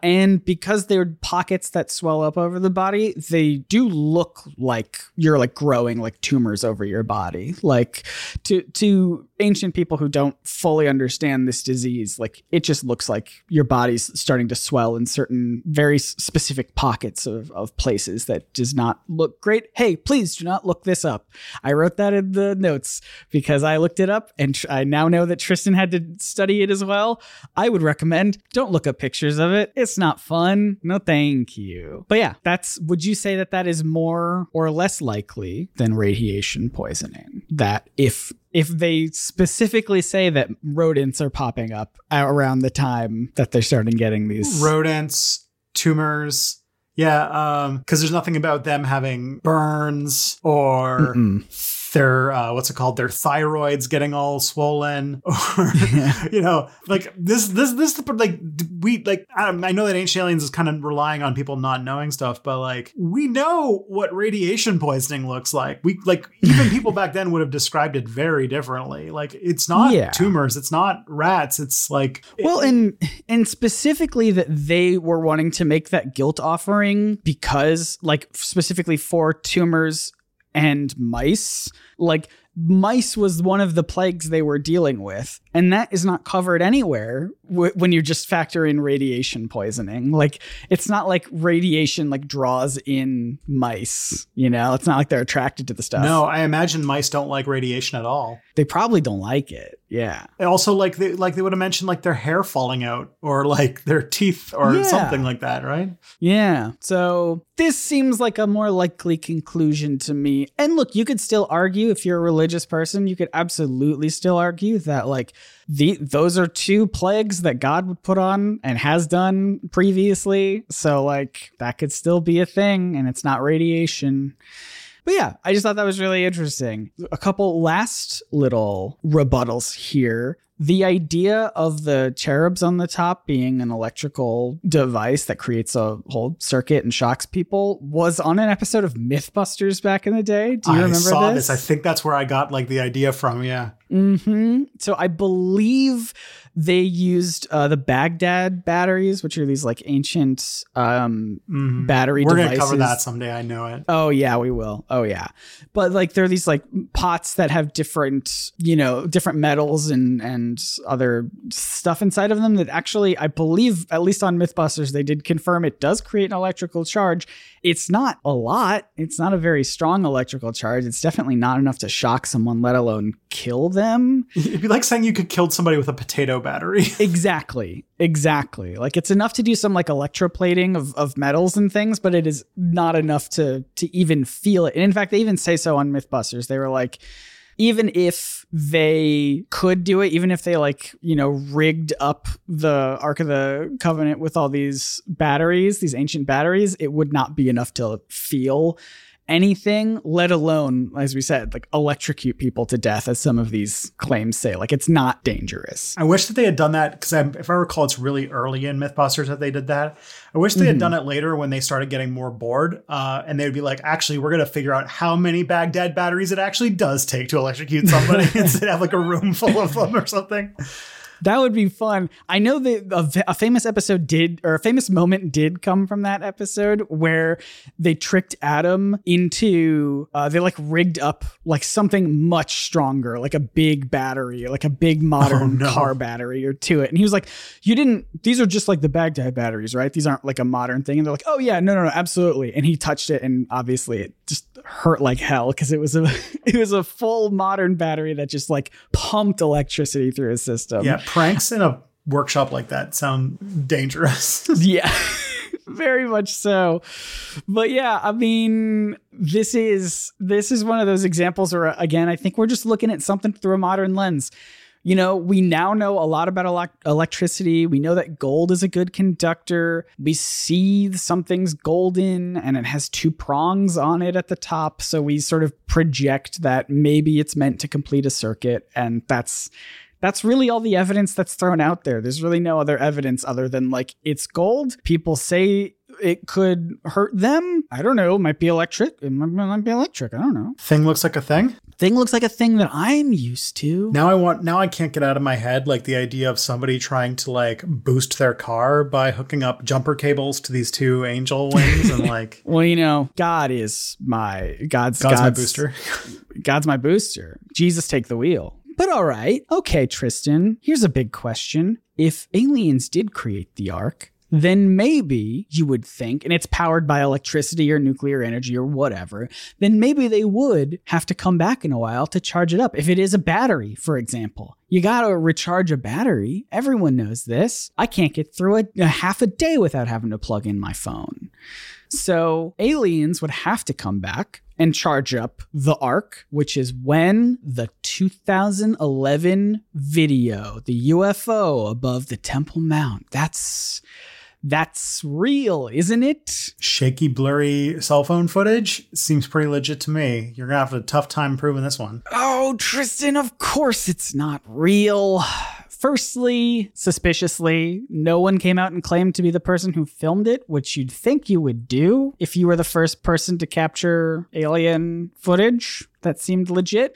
And because they're pockets that swell up over the body, they do look like you're like growing like tumors over your body. Like to to ancient people who don't fully understand this disease, like it just looks like your body's starting to swell in certain very specific pockets of, of places that does not look great. Hey, please do not look this up. I wrote that in the notes because I looked it up and tr- I now know that Tristan had to study it as well. I would recommend don't look up pictures of it. It's not fun. No, thank you. But yeah, that's would you say that that is more or less likely than radiation poisoning? That if if they specifically say that rodents are popping up around the time that they're starting getting these Rodents, tumors. Yeah, um, because there's nothing about them having burns or Mm-mm. Their uh, what's it called? Their thyroids getting all swollen, or you know, like this, this, this, like we like. I, I know that Ancient Aliens is kind of relying on people not knowing stuff, but like we know what radiation poisoning looks like. We like even people back then would have described it very differently. Like it's not Yeah. tumors, it's not rats, it's like Well, and and specifically that they were wanting to make that guilt offering because, like, specifically for tumors and mice, like mice was one of the plagues they were dealing with, and that is not covered anywhere w- when you just factor in radiation poisoning. Like, it's not like radiation like draws in mice. You know, it's not like they're attracted to the stuff. No, I imagine mice don't like radiation at all. they probably don't like it. Yeah. And Also, like they like they would have mentioned like their hair falling out or like their teeth or Yeah. something like that, right? Yeah. So this seems like a more likely conclusion to me. And look, you could still argue if you're a religious person, you could absolutely still argue that like the those are two plagues that God would put on and has done previously. So like that could still be a thing and it's not radiation. But yeah, I just thought that was really interesting. A couple last little rebuttals here. the idea of the cherubs on the top being an electrical device that creates a whole circuit and shocks people was on an episode of Mythbusters back in the day. Do you I remember saw this? this. I think that's where I got like the idea from. Yeah. hmm So I believe they used uh, the Baghdad batteries, which are these like ancient um, Mhm. battery We're devices. gonna cover that someday. I know it. Oh yeah, we will. Oh yeah. But like there are these like pots that have different, you know, different metals and and other stuff inside of them that actually I believe at least on Mythbusters they did confirm it does create an electrical charge. It's not a lot. It's not a very strong electrical charge. It's definitely not enough to shock someone let alone kill them. It'd be like saying you could kill somebody with a potato battery. Exactly. Exactly. Like it's enough to do some like electroplating of, of metals and things, but it is not enough to to even feel it. And in fact, they even say so on Mythbusters. They were like, even if they could do it, even if they like, you know, rigged up the Ark of the Covenant with all these batteries, these ancient batteries, it would not be enough to feel anything, let alone, as we said, like electrocute people to death, as some of these claims say. Like it's not dangerous. I wish that they had done that because if I recall, it's really early in MythBusters that they did that. I wish they had done it later when they started getting more bored, uh, and they would be like, "Actually, we're gonna figure out how many Baghdad batteries it actually does take to electrocute somebody instead of have like a room full of them or something." That would be fun. I know that a, a famous episode did, or a famous moment did come from that episode where they tricked Adam into, uh, they like rigged up like something much stronger, like a big battery, like a big modern Oh, no. car battery or to it. And he was like, You didn't, these are just like the Baghdad batteries, right? These aren't like a modern thing. And they're like, Oh, yeah, no, no, no, absolutely. And he touched it, and obviously it just hurt like hell because it was a, it was a full modern battery that just like pumped electricity through his system. Yeah, pranks in a workshop like that sound dangerous. Yeah. Very much so. But yeah, I mean, this is this is one of those examples where again, I think we're just looking at something through a modern lens. You know, we now know a lot about elec electricity. We know that gold is a good conductor. We see something's golden and it has two prongs on it at the top. So we sort of project that maybe it's meant to complete a circuit. And that's that's really all the evidence that's thrown out there. There's really no other evidence other than like it's gold. People say it could hurt them. I don't know. Might be electric. It might, might be electric. I don't know. Thing looks like a thing. Thing looks like a thing that I'm used to. Now I want. Now I can't get out of my head like the idea of somebody trying to like boost their car by hooking up jumper cables to these two angel wings and like Well, you know, God is my God's God's my booster. God's my booster. Jesus take the wheel. But all right. Okay, Tristan, here's a big question. If aliens did create the ark, then maybe you would think, and it's powered by electricity or nuclear energy or whatever, then maybe they would have to come back in a while to charge it up. If it is a battery, for example, you gotta recharge a battery. Everyone knows this. I can't get through a, a half a day without having to plug in my phone. So aliens would have to come back and charge up the ark, which is when the 2011 video, the UFO above the Temple Mount. That's that's real, isn't it? Shaky, blurry cell phone footage seems pretty legit to me. You're gonna have a tough time proving this one. Oh, Tristan, of course it's not real. Firstly, suspiciously, no one came out and claimed to be the person who filmed it, which you'd think you would do if you were the first person to capture alien footage that seemed legit.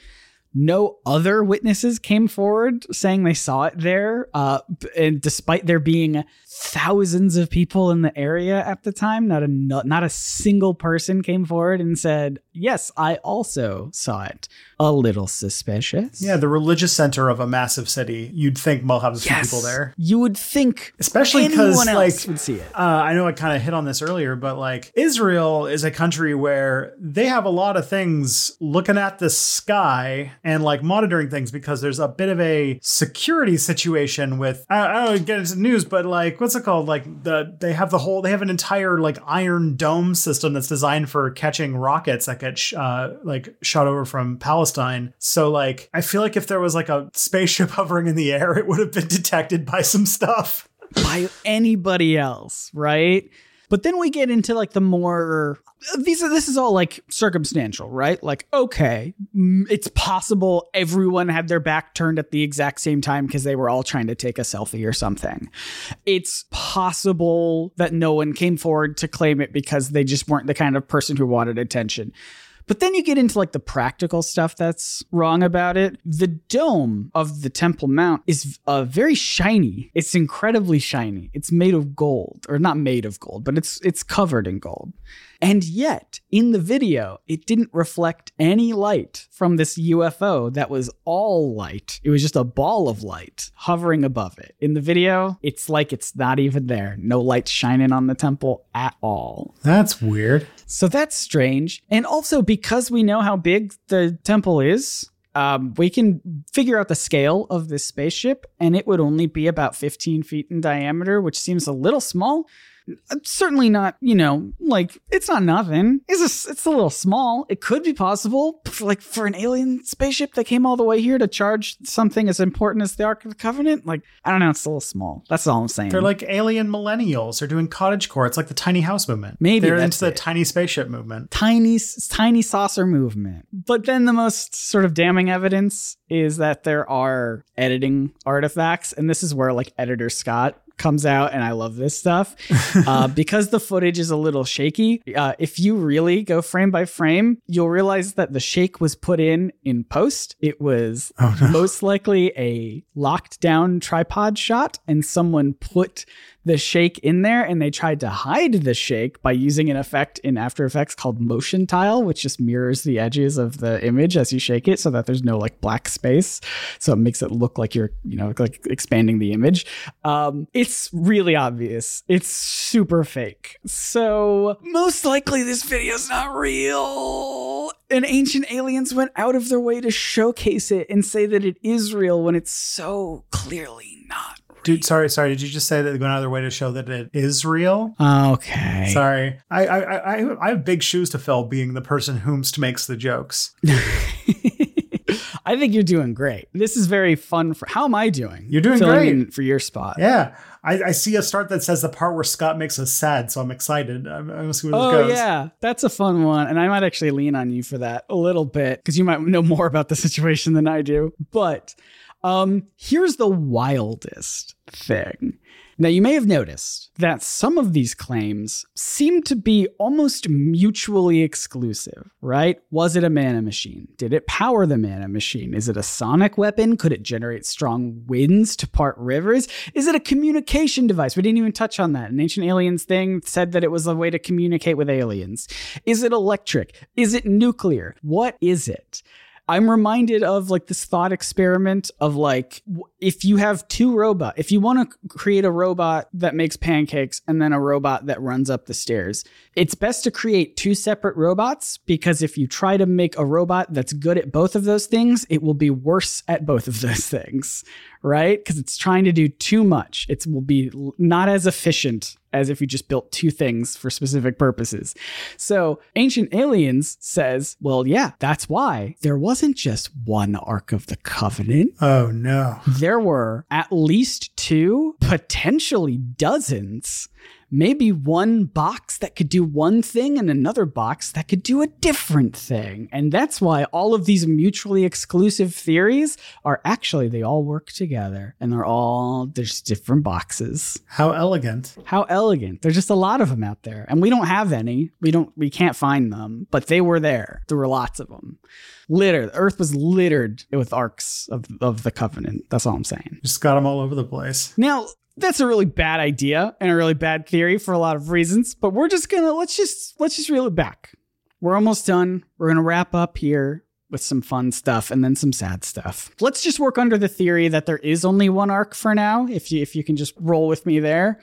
No other witnesses came forward saying they saw it there. Uh, and despite there being thousands of people in the area at the time, not a not a single person came forward and said, "Yes, I also saw it." A little suspicious. Yeah, the religious center of a massive city. You'd think will have a few Yes. people there, You would think especially because anyone like else would see it. Uh, I know I kind of hit on this earlier, but like Israel is a country where they have a lot of things looking at the sky and like monitoring things because there's a bit of a security situation with I, I don't know, get into the news, but like what's it called? Like the they have the whole they have an entire like iron dome system that's designed for catching rockets that get sh- uh, like shot over from Palestine. So like I feel like if there was like a spaceship hovering in the air, it would have been detected by some stuff. by anybody else, right? But then we get into like the more these are this is all like circumstantial, right? Like okay, mm, it's possible everyone had their back turned at the exact same time because they were all trying to take a selfie or something. It's possible that no one came forward to claim it because they just weren't the kind of person who wanted attention. But then you get into like the practical stuff that's wrong about it. The dome of the Temple Mount is uh, very shiny. It's incredibly shiny. It's made of gold, or not made of gold, but it's it's covered in gold. And yet, in the video, it didn't reflect any light from this UFO that was all light. It was just a ball of light hovering above it. In the video, it's like it's not even there. No light shining on the temple at all. That's weird. So that's strange. And also, because we know how big the temple is, um, we can figure out the scale of this spaceship, and it would only be about 15 feet in diameter, which seems a little small Uh, certainly not you know like it's not nothing it's a, it's a little small it could be possible for like for an alien spaceship that came all the way here to charge something as important as the ark of the covenant like i don't know it's a little small that's all i'm saying They're like alien millennials. They're doing cottage core. It's like the tiny house movement. Maybe they're into the it. tiny spaceship movement. tiny tiny saucer movement but then the most sort of damning evidence is that there are editing artifacts and this is where like editor scott comes out and i love this stuff. Uh, because the footage is a little shaky uh, if you really go frame by frame you'll realize that the shake was put in in post. It was most likely a locked down tripod shot and someone put the shake in there and they tried to hide the shake by using an effect in After Effects called motion tile, which just mirrors the edges of the image as you shake it so that there's no like black space. So it makes it look like you're, you know, like expanding the image. Um, it's really obvious. It's super fake. So most likely this video's not real. And ancient aliens went out of their way to showcase it and say that it is real when it's so clearly not Dude, sorry, sorry. Did you just say that they're going out of their way to show that it is real? Okay. Sorry, I, I, I, I have big shoes to fill, being the person whomst makes the jokes. I think you're doing great. This is very fun. For how am I doing? You're doing Filling great. for your spot. Yeah, I, I see a start that says the part where Scott makes us sad, so I'm excited. I'm, I'm gonna see where Oh this goes. Oh yeah, that's a fun one, and I might actually lean on you for that a little bit because you might know more about the situation than I do. But um, here's the wildest thing. Now, you may have noticed that some of these claims seem to be almost mutually exclusive, right? Was it a mana machine? Did it power the mana machine? Is it a sonic weapon? Could it generate strong winds to part rivers? Is it a communication device? We didn't even touch on that. An ancient aliens thing said that it was a way to communicate with aliens. Is it electric? Is it nuclear? What is it? I'm reminded of like this thought experiment of like if you have two robot, if you want to create a robot that makes pancakes and then a robot that runs up the stairs, it's best to create two separate robots because if you try to make a robot that's good at both of those things, it will be worse at both of those things, right? Because it's trying to do too much. It will be not as efficient as if you just built two things for specific purposes. So Ancient Aliens says, well, yeah, that's why there wasn't just one Ark of the Covenant. Oh no. There were at least two, potentially dozens. Maybe one box that could do one thing and another box that could do a different thing. And that's why all of these mutually exclusive theories are actually, they all work together and they're all, there's different boxes. How elegant. How elegant. There's just a lot of them out there. And we don't have any. We don't we can't find them, but they were there. There were lots of them. Littered. Earth was littered with arks of, of the covenant. That's all I'm saying. Just got them all over the place. Now, that's a really bad idea and a really bad theory for a lot of reasons, but we're just gonna let's just let's just reel it back. We're almost done. We're gonna wrap up here with some fun stuff and then some sad stuff. Let's just work under the theory that there is only one ark for now, if you if you can just roll with me there.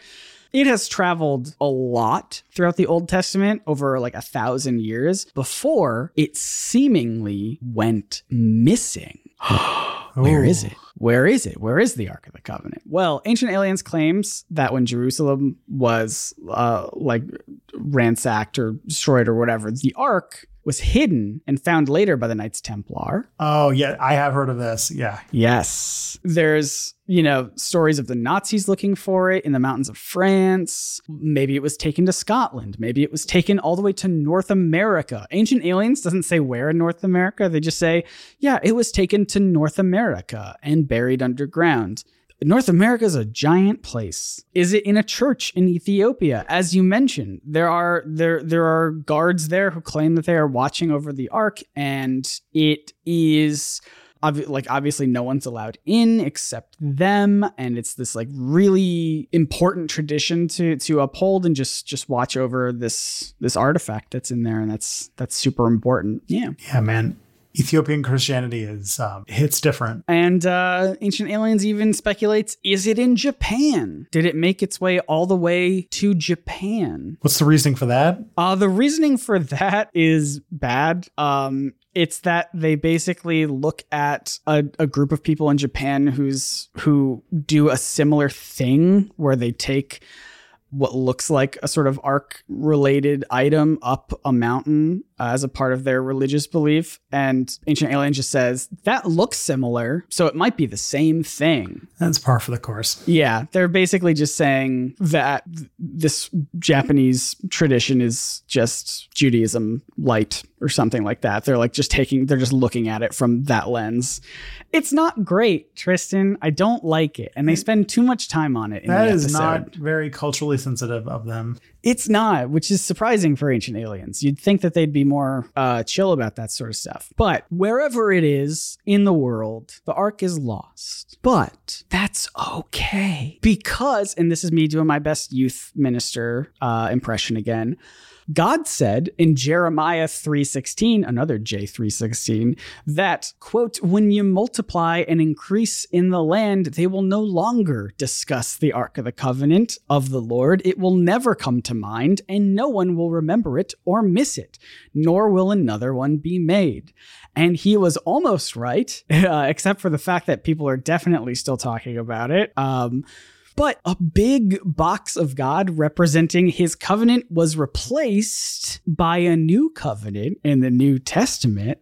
It has traveled a lot throughout the Old Testament over like a thousand years before it seemingly went missing. Where is Ooh. it? Where is it? Where is the Ark of the Covenant? Well, Ancient Aliens claims that when Jerusalem was uh, like ransacked or destroyed or whatever, the Ark was hidden and found later by the Knights Templar. Oh, yeah, I have heard of this. Yeah. Yes. There's, you know, stories of the Nazis looking for it in the mountains of France. Maybe it was taken to Scotland. Maybe it was taken all the way to North America. Ancient Aliens doesn't say where in North America. They just say, yeah, it was taken to North America and buried underground. North America is a giant place. Is it in a church in Ethiopia? As you mentioned, there are there there are guards there who claim that they are watching over the ark, and it is obvi- like obviously no one's allowed in except them, and it's this like really important tradition to to uphold and just just watch over this this artifact that's in there, and that's that's super important. Yeah. Yeah, man. Ethiopian Christianity is um, hits different. And uh, Ancient Aliens even speculates is it in Japan? Did it make its way all the way to Japan? What's the reasoning for that? Uh, the reasoning for that is bad. Um, it's that they basically look at a, a group of people in Japan who's who do a similar thing where they take what looks like a sort of ark related item up a mountain uh, as a part of their religious belief. And Ancient Alien just says that looks similar, so it might be the same thing. That's par for the course. Yeah, they're basically just saying that th- this Japanese tradition is just Judaism light or something like that. They're like just taking, they're just looking at it from that lens. It's not great, Tristan. I don't like it. And they spend too much time on it. In That is not very culturally sensitive of them. It's not, which is surprising for ancient aliens. You'd think that they'd be more uh, chill about that sort of stuff. But wherever it is in the world, the ark is lost. But that's okay because, and this is me doing my best youth minister uh, impression again. God said in Jeremiah 3:16, another J316, that quote, "When you multiply and increase in the land, they will no longer discuss the ark of the covenant of the Lord. It will never come to mind, and no one will remember it or miss it, nor will another one be made." And he was almost right, uh, except for the fact that people are definitely still talking about it. Um, but a big box of God representing his covenant was replaced by a new covenant in the New Testament.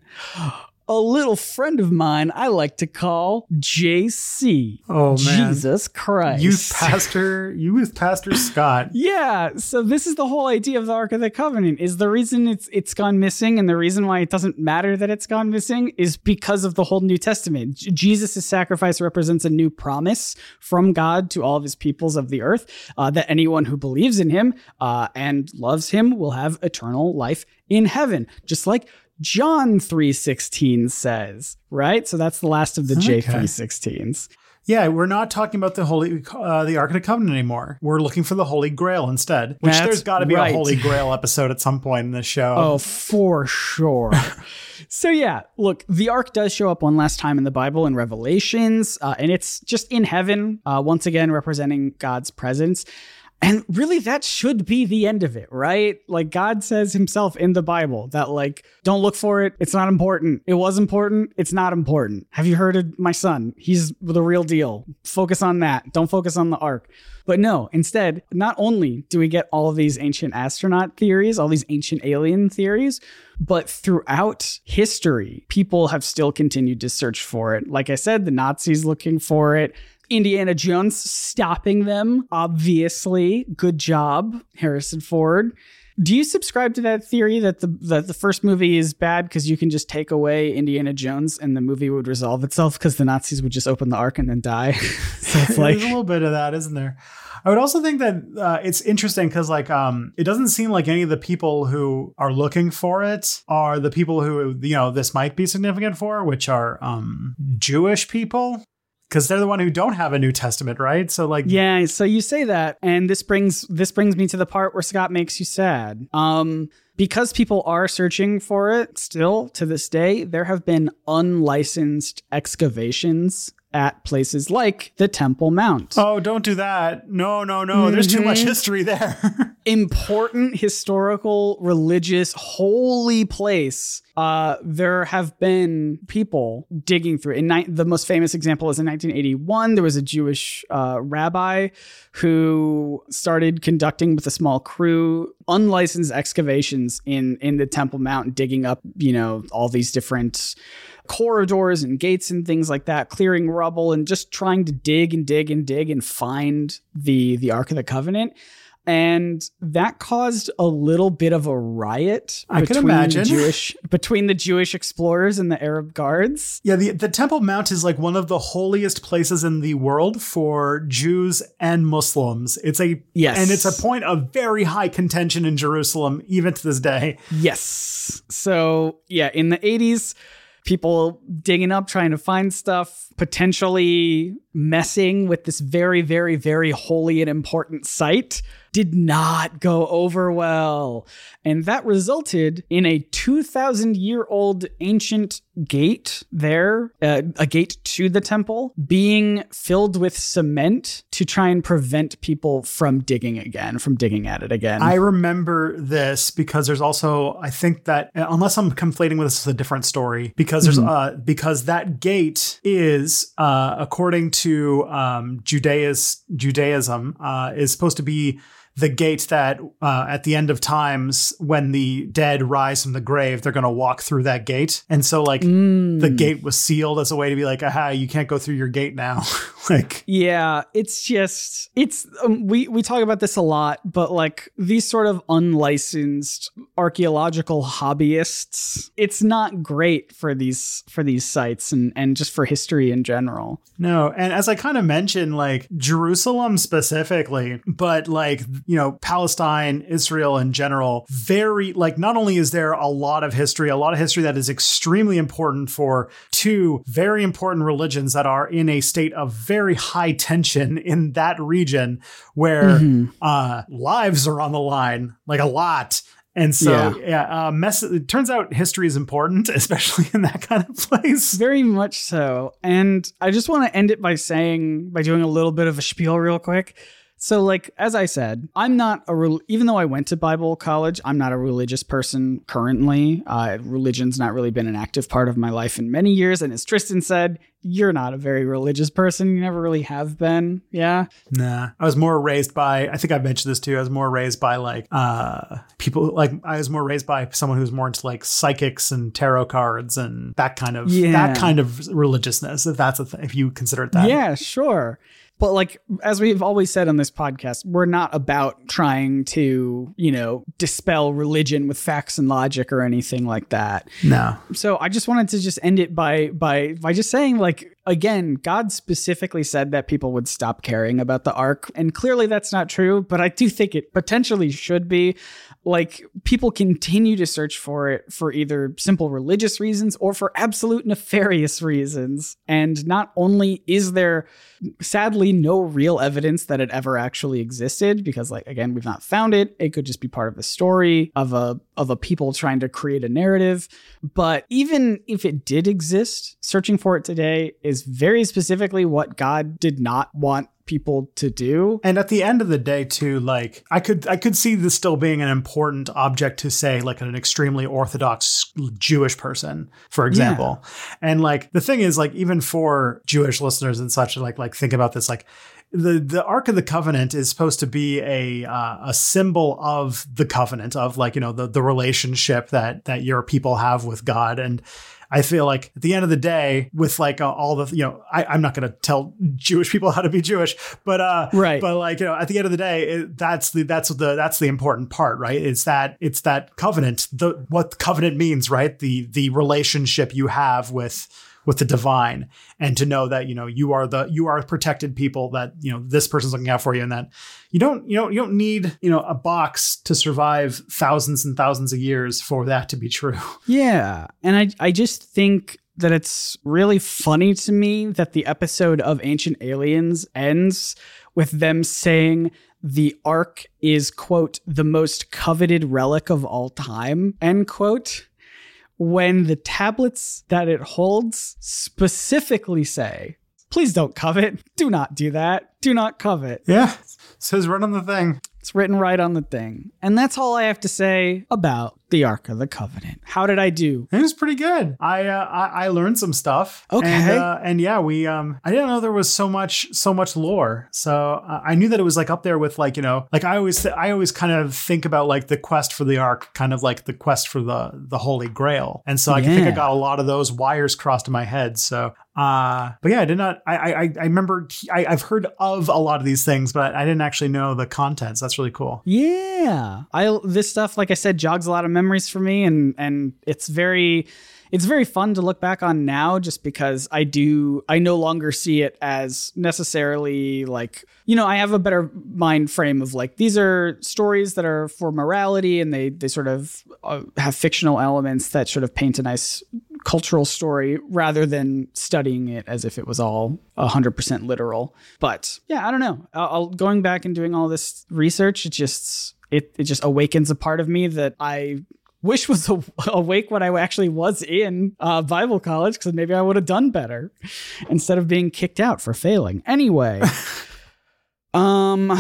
A little friend of mine I like to call JC. Oh, man. Jesus Christ. Youth pastor, youth pastor Scott. Yeah, so this is the whole idea of the Ark of the Covenant. Is the reason it's it's gone missing, and the reason why it doesn't matter that it's gone missing is because of the whole New Testament. J- Jesus' sacrifice represents a new promise from God to all of His peoples of the earth uh, that anyone who believes in Him uh, and loves Him will have eternal life in heaven, just like John three sixteen says. Right, so that's the last of the J three sixteens. Yeah, we're not talking about the holy, uh, the Ark of the Covenant anymore. We're looking for the Holy Grail instead. Which That's there's got to be right. a Holy Grail episode at some point in the show. Oh, for sure. so yeah, look, the ark does show up one last time in the Bible in Revelations, uh, and it's just in heaven, uh, once again representing God's presence. And really, that should be the end of it, right? Like God says himself in the Bible that, like, don't look for it. It's not important. It was important. It's not important. Have you heard of my son? He's the real deal. Focus on that. Don't focus on the ark. But no, instead, not only do we get all of these ancient astronaut theories, all these ancient alien theories, but throughout history, people have still continued to search for it. Like I said, the Nazis looking for it. Indiana Jones stopping them, obviously. Good job, Harrison Ford. Do you subscribe to that theory that the that the first movie is bad because you can just take away Indiana Jones and the movie would resolve itself because the Nazis would just open the ark and then die? so it's like There's a little bit of that, isn't there? I would also think that uh, it's interesting because, like, um, it doesn't seem like any of the people who are looking for it are the people who you know this might be significant for, which are um, Jewish people, because they're the one who don't have a New Testament, right? So, like, Yeah, so you say that, and this brings this brings me to the part where Scott makes you sad. Um, because people are searching for it still to this day, there have been unlicensed excavations at places like the Temple Mount. oh, don't do that. No, no, no. There's too much history there. Important historical, religious, holy place uh, there have been people digging through. In ni- the most famous example is in 1981. There was a Jewish uh, rabbi who started conducting with a small crew unlicensed excavations in in the Temple Mount, digging up you know all these different corridors and gates and things like that, clearing rubble and just trying to dig and dig and dig and find the the Ark of the Covenant. And that caused a little bit of a riot I can between the imagine. Jewish between the Jewish explorers and the Arab guards. Yeah, the, the Temple Mount is like one of the holiest places in the world for Jews and Muslims. It's a Yes. and it's a point of very high contention in Jerusalem, even to this day. Yes. So, yeah, in the 80s, people digging up, trying to find stuff, potentially messing with this very, very, very holy and important site did not go over well. And that resulted in a 2,000 year old ancient gate there, uh, a gate to the temple, being filled with cement to try and prevent people from digging again, from digging at it again. I remember this because there's also I think that unless I'm conflating with this with a different story because there's uh because that gate is uh according to um Judaism Judaism uh is supposed to be the gate that uh, at the end of times when the dead rise from the grave they're going to walk through that gate. And so like the gate was sealed as a way to be like aha you can't go through your gate now. Like Yeah, it's just it's um, we we talk about this a lot, but like these sort of unlicensed archaeological hobbyists, it's not great for these for these sites and and just for history in general. No, and as I kind of mentioned, like Jerusalem specifically, but like, you know, Palestine, Israel in general, very, like, not only is there a lot of history, a lot of history that is extremely important for two very important religions that are in a state of very high tension in that region where uh, lives are on the line, like a lot. And so, yeah, uh, mess. It turns out history is important, especially in that kind of place. Very much so. And I just want to end it by saying, by doing a little bit of a spiel real quick. So, like, as I said, I'm not a, rel- even though I went to Bible college, I'm not a religious person currently. Uh, religion's not really been an active part of my life in many years. And as Tristan said, you're not a very religious person. You never really have been. Yeah. Nah, I was more raised by. I think I've mentioned this too. I was more raised by like uh people. Like I was more raised by someone who's more into like psychics and tarot cards and that kind of Yeah. that kind of religiousness. If that's a thing, if you consider it that. Yeah, sure. But like as we've always said on this podcast, we're not about trying to, you know, dispel religion with facts and logic or anything like that. No. So I just wanted to just end it by by by just saying like again, God specifically said that people would stop caring about the ark and clearly that's not true, but I do think it potentially should be. Like people continue to search for it for either simple religious reasons or for absolute nefarious reasons. And not only is there sadly no real evidence that it ever actually existed because like again we've not found it it could just be part of a story of a of a people trying to create a narrative but even if it did exist searching for it today is very specifically what god did not want people to do And at the end of the day, too, like I could I could see this still being an important object to say, like an extremely orthodox Jewish person, for example. And like the thing is, like even for Jewish listeners and such, like like think about this, like the the Ark of the Covenant is supposed to be a uh, a symbol of the covenant of like you know the the relationship that that your people have with God and. I feel like at the end of the day, with like uh, all the, you know, I, I'm not going to tell Jewish people how to be Jewish, but uh, Right. But like you know, at the end of the day, it, that's the that's the that's the important part, right? It's that it's that covenant, the what covenant means, right? The the relationship you have with with the divine, and to know that you know you are the you are protected people that you know this person's looking out for you, and that you don't you know you don't need you know a box to survive thousands and thousands of years for that to be true. Yeah. And I I just think that it's really funny to me that the episode of Ancient Aliens ends with them saying the ark is quote the most coveted relic of all time end quote when the tablets that it holds specifically say please don't covet. Do not do that. Do not covet. Yeah, says right on the thing. it's written right on the thing. And that's all i have to say about the Ark of the Covenant. How did I do? It was pretty good. I uh, I, I learned some stuff. Okay. And, uh, and yeah, we um I didn't know there was so much so much lore. So uh, I knew that it was like up there with like you know like I always th- I always kind of think about like the quest for the Ark, kind of like the quest for the the Holy Grail. And so I think I got a lot of those wires crossed in my head. So uh but yeah i did not i i i remember I, i've heard of a lot of these things but i didn't actually know the contents that's really cool Yeah. I this stuff like I said jogs a lot of memories for me and and it's very it's very fun to look back on now just because I do I no longer see it as necessarily like you know I have a better mind frame of like these are stories that are for morality and they they sort of uh, have fictional elements that sort of paint a nice cultural story rather than studying it as if it was all 100% literal. But yeah, I don't know. I'll, going back and doing all this research, it just it it just awakens a part of me that I wish was a- awake when I actually was in uh, Bible college because maybe I would have done better instead of being kicked out for failing. Anyway, um,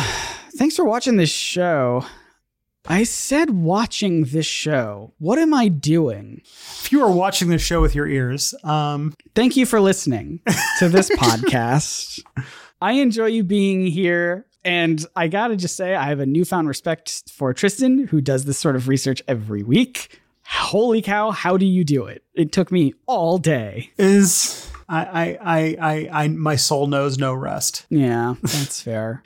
thanks for watching this show. I said watching this show. What am I doing? if you are watching this show with your ears um Thank you for listening to this podcast. I enjoy you being here. And I gotta just say, I have a newfound respect for Tristan, who does this sort of research every week. Holy cow, how do you do it? It took me all day. is I, I I I I my soul knows no rest. Yeah, that's fair.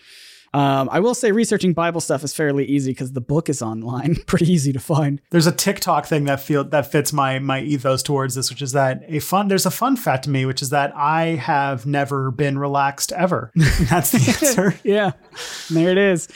Um, I will say researching Bible stuff is fairly easy because the book is online, pretty easy to find. There's a TikTok thing that feel that fits my my ethos towards this, which is that a fun. There's a fun fact to me, which is that I have never been relaxed ever. That's the answer. yeah, there it is.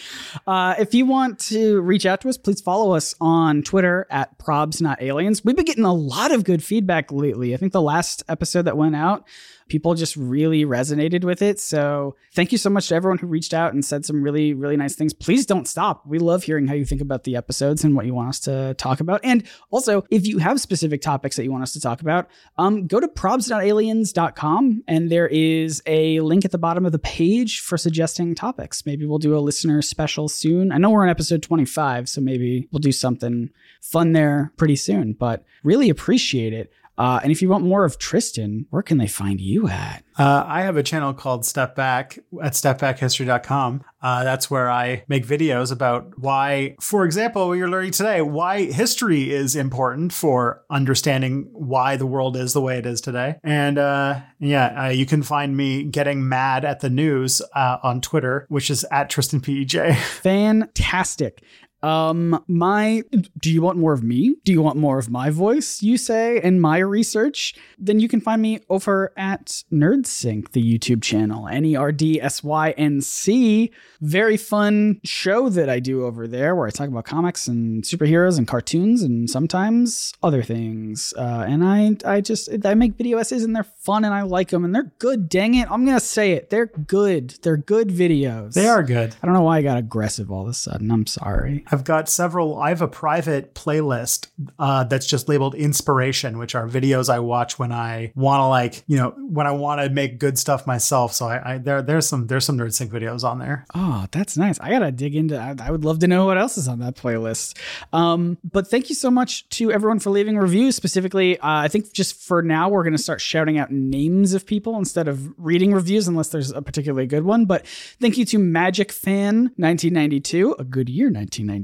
Uh, if you want to reach out to us, please follow us on Twitter at probs not aliens. We've been getting a lot of good feedback lately. I think the last episode that went out, people just really resonated with it. So thank you so much to everyone who reached out and said some really, really nice things. Please don't stop. We love hearing how you think about the episodes and what you want us to talk about. And also, if you have specific topics that you want us to talk about, um, go to probsnotaliens.com and there is a link at the bottom of the page for suggesting topics. Maybe we'll do a listener special soon. I know we're on episode 25, so maybe we'll do something fun there pretty soon, but really appreciate it. Uh, and if you want more of Tristan, where can they find you at? Uh, I have a channel called Step Back at stepbackhistory.com. Uh, that's where I make videos about why, for example, what you're learning today, why history is important for understanding why the world is the way it is today. And uh, yeah, uh, you can find me getting mad at the news uh, on Twitter, which is at Tristan PEJ. Fantastic. Um, my, do you want more of me? Do you want more of my voice, you say, and my research? Then you can find me over at NerdSync, the YouTube channel, N E R D S Y N C. Very fun show that I do over there where I talk about comics and superheroes and cartoons and sometimes other things. Uh, and I, I just, I make video essays and they're fun and I like them and they're good. Dang it. I'm going to say it. They're good. They're good videos. they are good. I don't know why I got aggressive all of a sudden. I'm sorry. I've got several. I have a private playlist uh, that's just labeled inspiration, which are videos I watch when I want to like, you know, when I want to make good stuff myself. So I, I there there's some there's some NerdSync videos on there. Oh, that's nice. I gotta dig into. I, I would love to know what else is on that playlist. Um, but thank you so much to everyone for leaving reviews. Specifically, uh, I think just for now we're gonna start shouting out names of people instead of reading reviews, unless there's a particularly good one. But thank you to Magic Fan 1992, a good year 1992.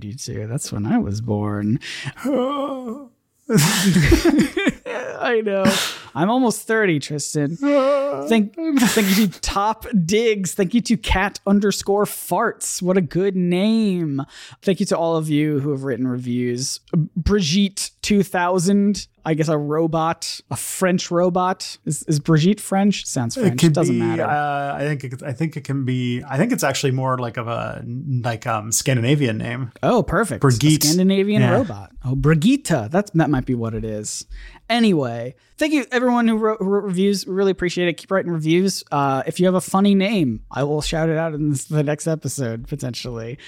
That's when I was born. I know. I'm almost 30, Tristan. Thank, thank you to Top Digs. Thank you to Cat underscore Farts. What a good name. Thank you to all of you who have written reviews. Brigitte 2000. I guess a robot, a French robot. Is, is Brigitte French? Sounds French. It Doesn't be, matter. Uh, I think it, I think it can be. I think it's actually more like of a like um Scandinavian name. Oh, perfect. Brigitte. A Scandinavian Yeah. robot. Oh, Brigitte. That's that might be what it is. Anyway, thank you everyone who wrote, wrote reviews. Really appreciate it. Keep writing reviews. Uh, if you have a funny name, I will shout it out in this, the next episode potentially.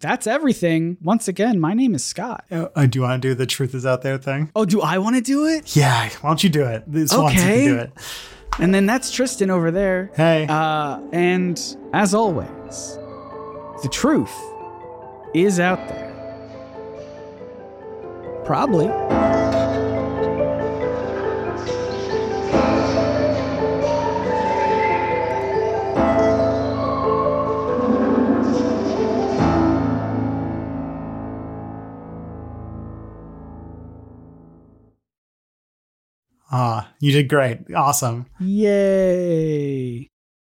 That's everything. Once again, my name is Scott. Uh, do you want to do the truth is out there thing? Oh, do I want to do it? Yeah, why don't you do it? This Okay. do it. And then that's Tristan over there. Hey, Uh, and as always, the truth is out there. Probably. Ah, you did great. Awesome. Yay.